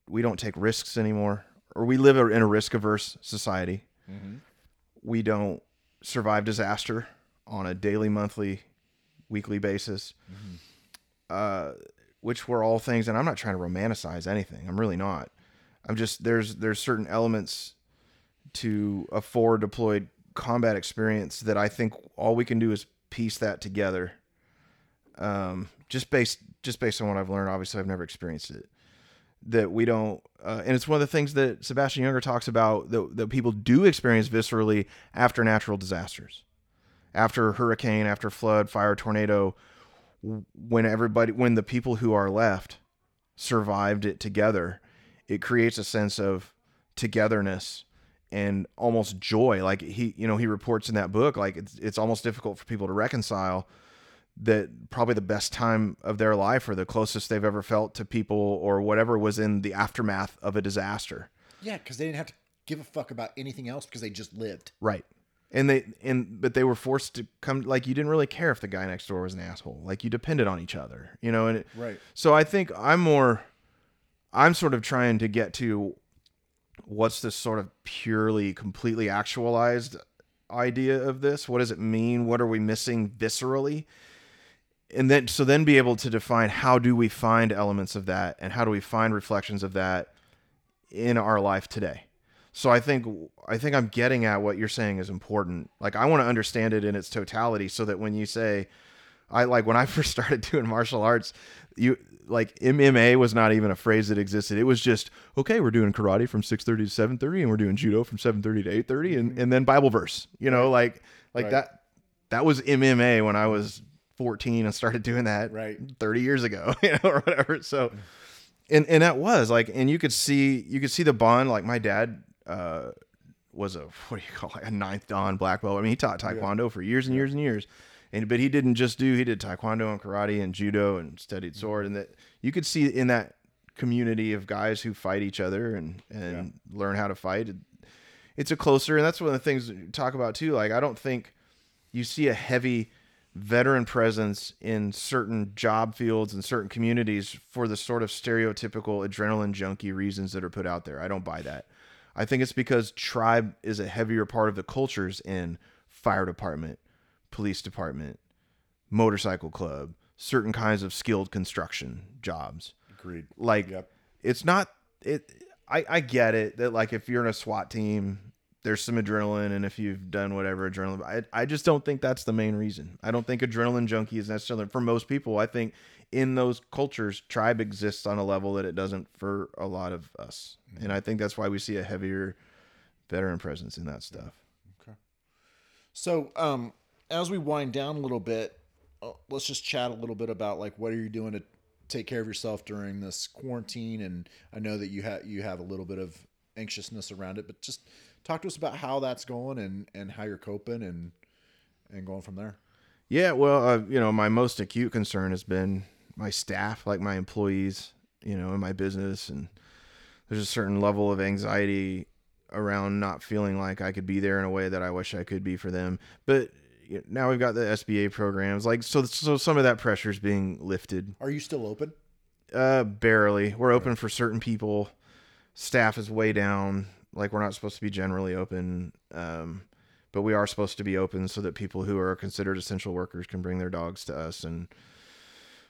we don't take risks anymore, or we live in a risk averse society. We don't survive disaster on a daily, monthly, weekly basis, uh, which were all things. And I'm not trying to romanticize anything. I'm really not. I'm just there's there's certain elements to a forward deployed combat experience that I think all we can do is piece that together um, just based just based on what I've learned. Obviously, I've never experienced it. That we don't, uh, and it's one of the things that Sebastian Junger talks about that, that people do experience viscerally after natural disasters, after hurricane, after flood, fire, tornado. When everybody, when the people who are left survived it together, it creates a sense of togetherness and almost joy. Like he, you know, he reports in that book, like it's it's almost difficult for people to reconcile that probably the best time of their life or the closest they've ever felt to people or whatever was in the aftermath of a disaster. Yeah, because they didn't have to give a fuck about anything else because they just lived. Right. And they and but they were forced to come like you didn't really care if the guy next door was an asshole. Like you depended on each other, you know, and it, Right. so I think I'm more I'm sort of trying to get to what's this sort of purely completely actualized idea of this? What does it mean? What are we missing viscerally? And then so then be able to define how do we find elements of that and how do we find reflections of that in our life today. So I think I think I'm getting at what you're saying is important. Like I want to understand it in its totality so that when you say I like when I first started doing martial arts, you like MMA was not even a phrase that existed. It was just okay. We're doing karate from six thirty to seven thirty, and we're doing judo from seven thirty to eight thirty, and mm-hmm. and then Bible verse. You know, like like Right. that. That was MMA when I was fourteen and started doing that Right. thirty years ago, you know, or whatever. So, and and that was like, and you could see you could see the bond. Like my dad uh, was a what do you call it, a ninth dan black belt. I mean, he taught taekwondo for years and years and years. And but he didn't just do he did taekwondo and karate and judo and studied sword and that you could see in that community of guys who fight each other and and learn how to fight. It's a closer and that's one of the things that you talk about too. Like I don't think you see a heavy veteran presence in certain job fields and certain communities for the sort of stereotypical adrenaline junkie reasons that are put out there. I don't buy that. I think it's because tribe is a heavier part of the cultures in fire department, police department, motorcycle club, certain kinds of skilled construction jobs. Agreed. Like Yep. it's not it I, I get it that like if you're in a SWAT team, there's some adrenaline and if you've done whatever adrenaline I, I just don't think that's the main reason. I don't think adrenaline junkie is necessarily for most people. I think in those cultures, tribe exists on a level that it doesn't for a lot of us. And I think that's why we see a heavier veteran presence in that stuff. Okay so, um, as we wind down a little bit, uh, let's just chat a little bit about like what are you doing to take care of yourself during this quarantine? And I know that you have you have a little bit of anxiousness around it, but just talk to us about how that's going and and how you're coping and and going from there. Yeah, well, uh, you know, my most acute concern has been my staff, like my employees, you know, in my business, and there's a certain level of anxiety around not feeling like I could be there in a way that I wish I could be for them. But you know, now we've got the SBA programs, like so. So some of that pressure is being lifted. Are you still open? Uh, barely. We're open for certain people. Staff is way down. Like we're not supposed to be generally open. Um, but we are supposed to be open so that people who are considered essential workers can bring their dogs to us and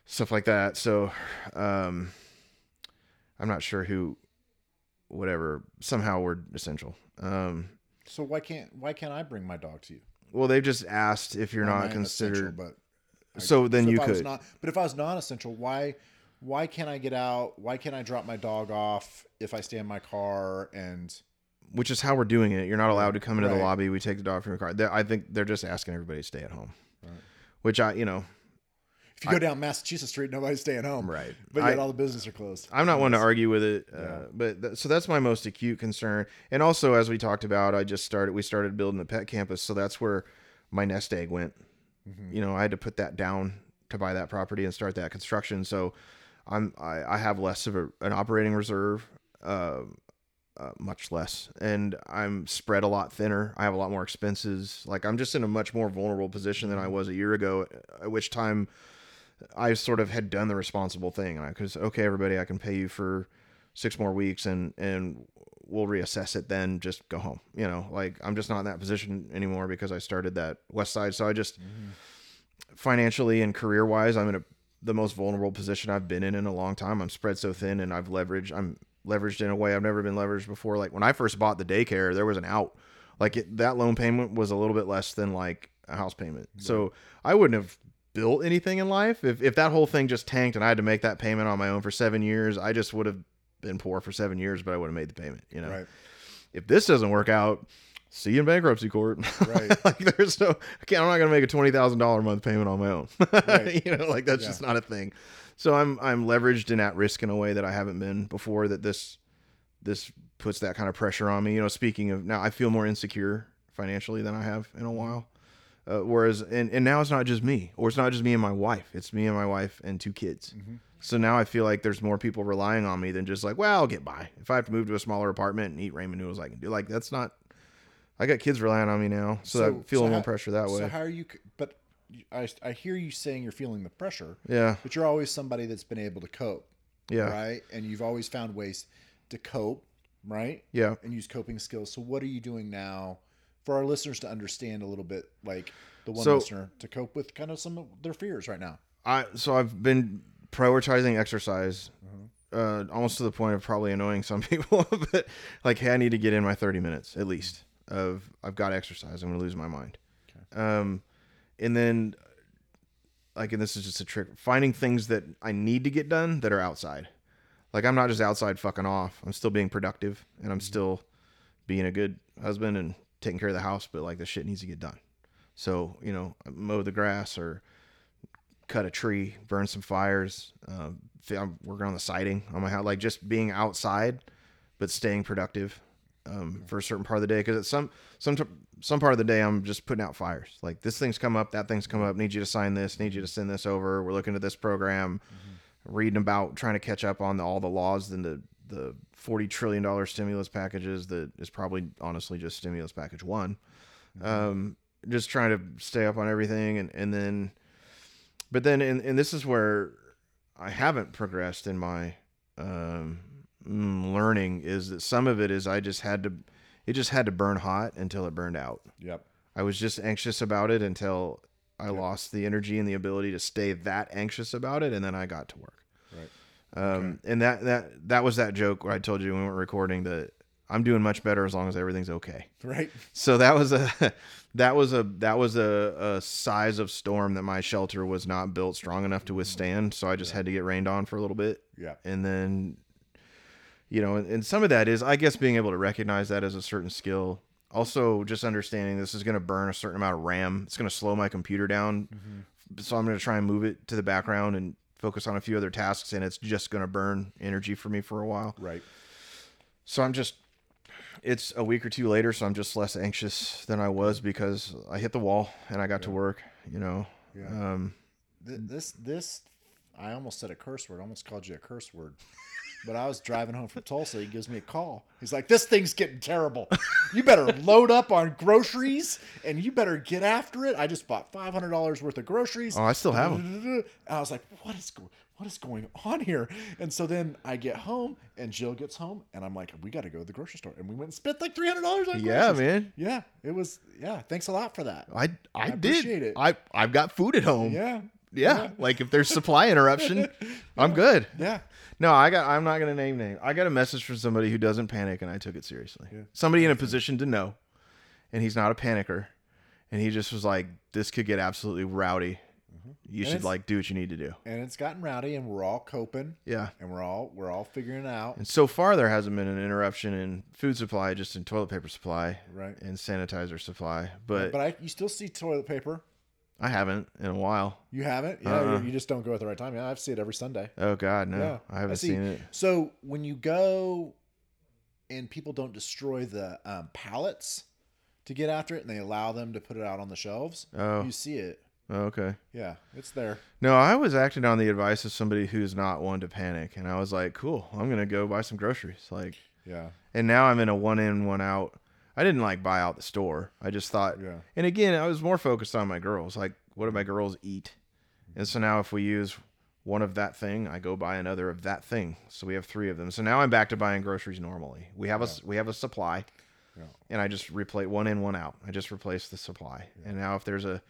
stuff like that. So, um, I'm not sure who, whatever. Somehow we're essential. Um, So why can't why can't I bring my dog to you? well, they've just asked if you're Well, not I considered. but So then so you I could. not, but if I was non-essential, why why can't I get out? Why can't I drop my dog off if I stay in my car? And which is how we're doing it. You're not allowed to come into the Right. lobby. We take the dog from your car. They're, I think they're just asking everybody to stay at home, which I, you know, if you go down Massachusetts Street, nobody's staying home. right. But yet I, all the businesses are closed. I'm not one to argue with it, uh, Yeah. but th- so that's my most acute concern. And also, as we talked about, I just started. We started building the pet campus, so that's where my nest egg went. Mm-hmm. You know, I had to put that down to buy that property and start that construction. So, I'm I, I have less of a, an operating reserve, uh, uh, much less, and I'm spread a lot thinner. I have a lot more expenses. Like I'm just in a much more vulnerable position than I was a year ago. At which time, I sort of had done the responsible thing. Because okay, everybody, I can pay you for six more weeks, and and we'll reassess it then. Just go home. You know, like I'm just not in that position anymore because I started that West Side. So I just financially and career wise, I'm in a the most vulnerable position I've been in in a long time. I'm spread so thin, and I've leveraged. I'm leveraged in a way I've never been leveraged before. Like when I first bought the daycare, there was an out. Like it, that loan payment was a little bit less than like a house payment. So I wouldn't have built anything in life if if that whole thing just tanked and I had to make that payment on my own for seven years. I just would have been poor for seven years, but I would have made the payment. You know, Right. if this doesn't work out. See you in bankruptcy court. Right. like there's no, can't, I'm not gonna make a twenty thousand dollar a month payment on my own. Right. you know, like that's Yeah. just not a thing. So I'm I'm leveraged and at risk in a way that I haven't been before. That this this puts that kind of pressure on me. You know, speaking of now, I feel more insecure financially than I have in a while. Uh, whereas and, and now it's not just me, or it's not just me and my wife. It's me and my wife and two kids. So now I feel like there's more people relying on me than just like, well, I'll get by. If I have to move to a smaller apartment and eat ramen noodles, I can do. Like that's not. I got kids relying on me now, so, I feel so more pressure that way. So how are you? But I, I hear you saying you're feeling the pressure, yeah, but you're always somebody that's been able to cope, yeah, right? And you've always found ways to cope, right? yeah. And use coping skills. So what are you doing now for our listeners to understand a little bit, like the one So- listener to cope with kind of some of their fears right now? I so I've been prioritizing exercise, Mm-hmm. uh, almost to the point of probably annoying some people. but like, hey, I need to get in my thirty minutes at least of I've got to exercise. I'm going to lose my mind. Um, and then like, and this is just a trick: finding things that I need to get done that are outside. Like, I'm not just outside fucking off. I'm still being productive, and I'm still being a good husband and taking care of the house. But like, the shit needs to get done. So you know, mow the grass or cut a tree, burn some fires. Um, I'm working on the siding on my house, like just being outside, but staying productive um, for a certain part of the day. Because at some some some part of the day, I'm just putting out fires. Like this thing's come up, that thing's come up. Need you to sign this. Need you to send this over. We're looking at this program, reading about trying to catch up on the, all the laws and the the forty trillion dollar stimulus packages that is probably honestly just stimulus package one. Um, just trying to stay up on everything and and then but then and, and this is where i haven't progressed in my um learning is that some of it is i just had to it just had to burn hot until it burned out Yep. i was just anxious about it until i lost the energy and the ability to stay that anxious about it and then i got to work Right. um and that that that was that joke where i told you when we were recording that i'm doing much better as long as everything's okay Right. so that was a that was a that was a, a size of storm that my shelter was not built strong enough to withstand. So I just had to get rained on for a little bit, Yeah. and then, you know, and, and some of that is I guess being able to recognize that as a certain skill. Also, just understanding this is going to burn a certain amount of RAM. It's going to slow my computer down, so I'm going to try and move it to the background and focus on a few other tasks, and it's just going to burn energy for me for a while. Right. So I'm just it's a week or two later, so I'm just less anxious than I was because I hit the wall and I got to work, you know. Yeah. Um Th- This this I almost said a curse word. I almost called you a curse word. But I was driving home from Tulsa. He gives me a call. He's like, "This thing's getting terrible. You better load up on groceries and you better get after it." I just bought five hundred dollars worth of groceries. Oh, I still have 'em. And I was like, "What is go- what is going on here?" And so then I get home and Jill gets home and I'm like, "We got to go to the grocery store." And we went and spent like three hundred dollars on yeah, groceries. man. Yeah, it was. Yeah, thanks a lot for that. I I, did. appreciate it. I I've got food at home. Yeah, Yeah. Like if there's supply interruption, I'm good. yeah. No, I got I'm not gonna name name. I got a message from somebody who doesn't panic and I took it seriously. Yeah. Somebody in a position to know. And he's not a panicker. And he just was like, This could get absolutely rowdy mm-hmm. you And should like do what you need to do. and it's gotten rowdy, and we're all coping, Yeah. and we're all we're all figuring it out. And so far, there hasn't been an interruption in food supply, just in toilet paper supply Right. and sanitizer supply. But, But I, you still see toilet paper. I haven't in a while. You haven't? Yeah, Uh-uh. you, just don't go at the right time. Yeah, I see it every Sunday. Oh God, no, Yeah, I haven't see. seen it. So when you go and people don't destroy the um, pallets to get after it, and they allow them to put it out on the shelves, Oh, you see it. oh, okay. Yeah, it's there. No, I was acting on the advice of somebody who's not one to panic, and I was like, "Cool, I'm gonna go buy some groceries." Like, Yeah, and now I'm in a one in, one out. I didn't like buy out the store. I just thought, yeah, and again, I was more focused on my girls. Like, what do my girls eat? And so now, if we use one of that thing, I go buy another of that thing. So we have three of them. So now I'm back to buying groceries normally. We have a s- we have a supply, Yeah. and I just replace one in, one out. I just replace the supply. And now if there's a,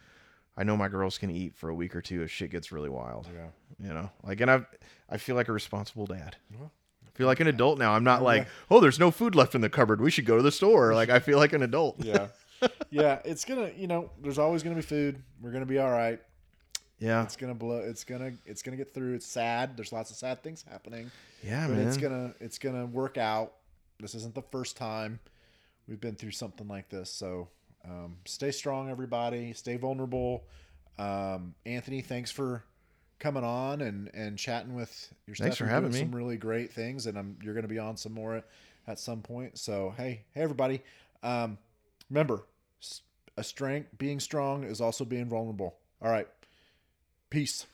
I know my girls can eat for a week or two if shit gets really wild. yeah. You know, like, and I, I feel like a responsible dad. Well, feel like an adult now. I'm not like, oh, there's no food left in the cupboard. We should go to the store. Like, I feel like an adult. Yeah, yeah. It's gonna, you know, there's always gonna be food. We're gonna be all right. Yeah, It's gonna blow. It's gonna, it's gonna get through. It's sad. There's lots of sad things happening. yeah, but man. it's gonna it's gonna work out. This isn't the first time we've been through something like this. So um, stay strong, everybody. Stay vulnerable. Um, Anthony, thanks for coming on and and chatting with your stuff. Thanks for having me. Some really great things, and I'm you're gonna be on some more at some point. So hey, hey everybody. Um, remember, a strength being strong is also being vulnerable. All right, peace.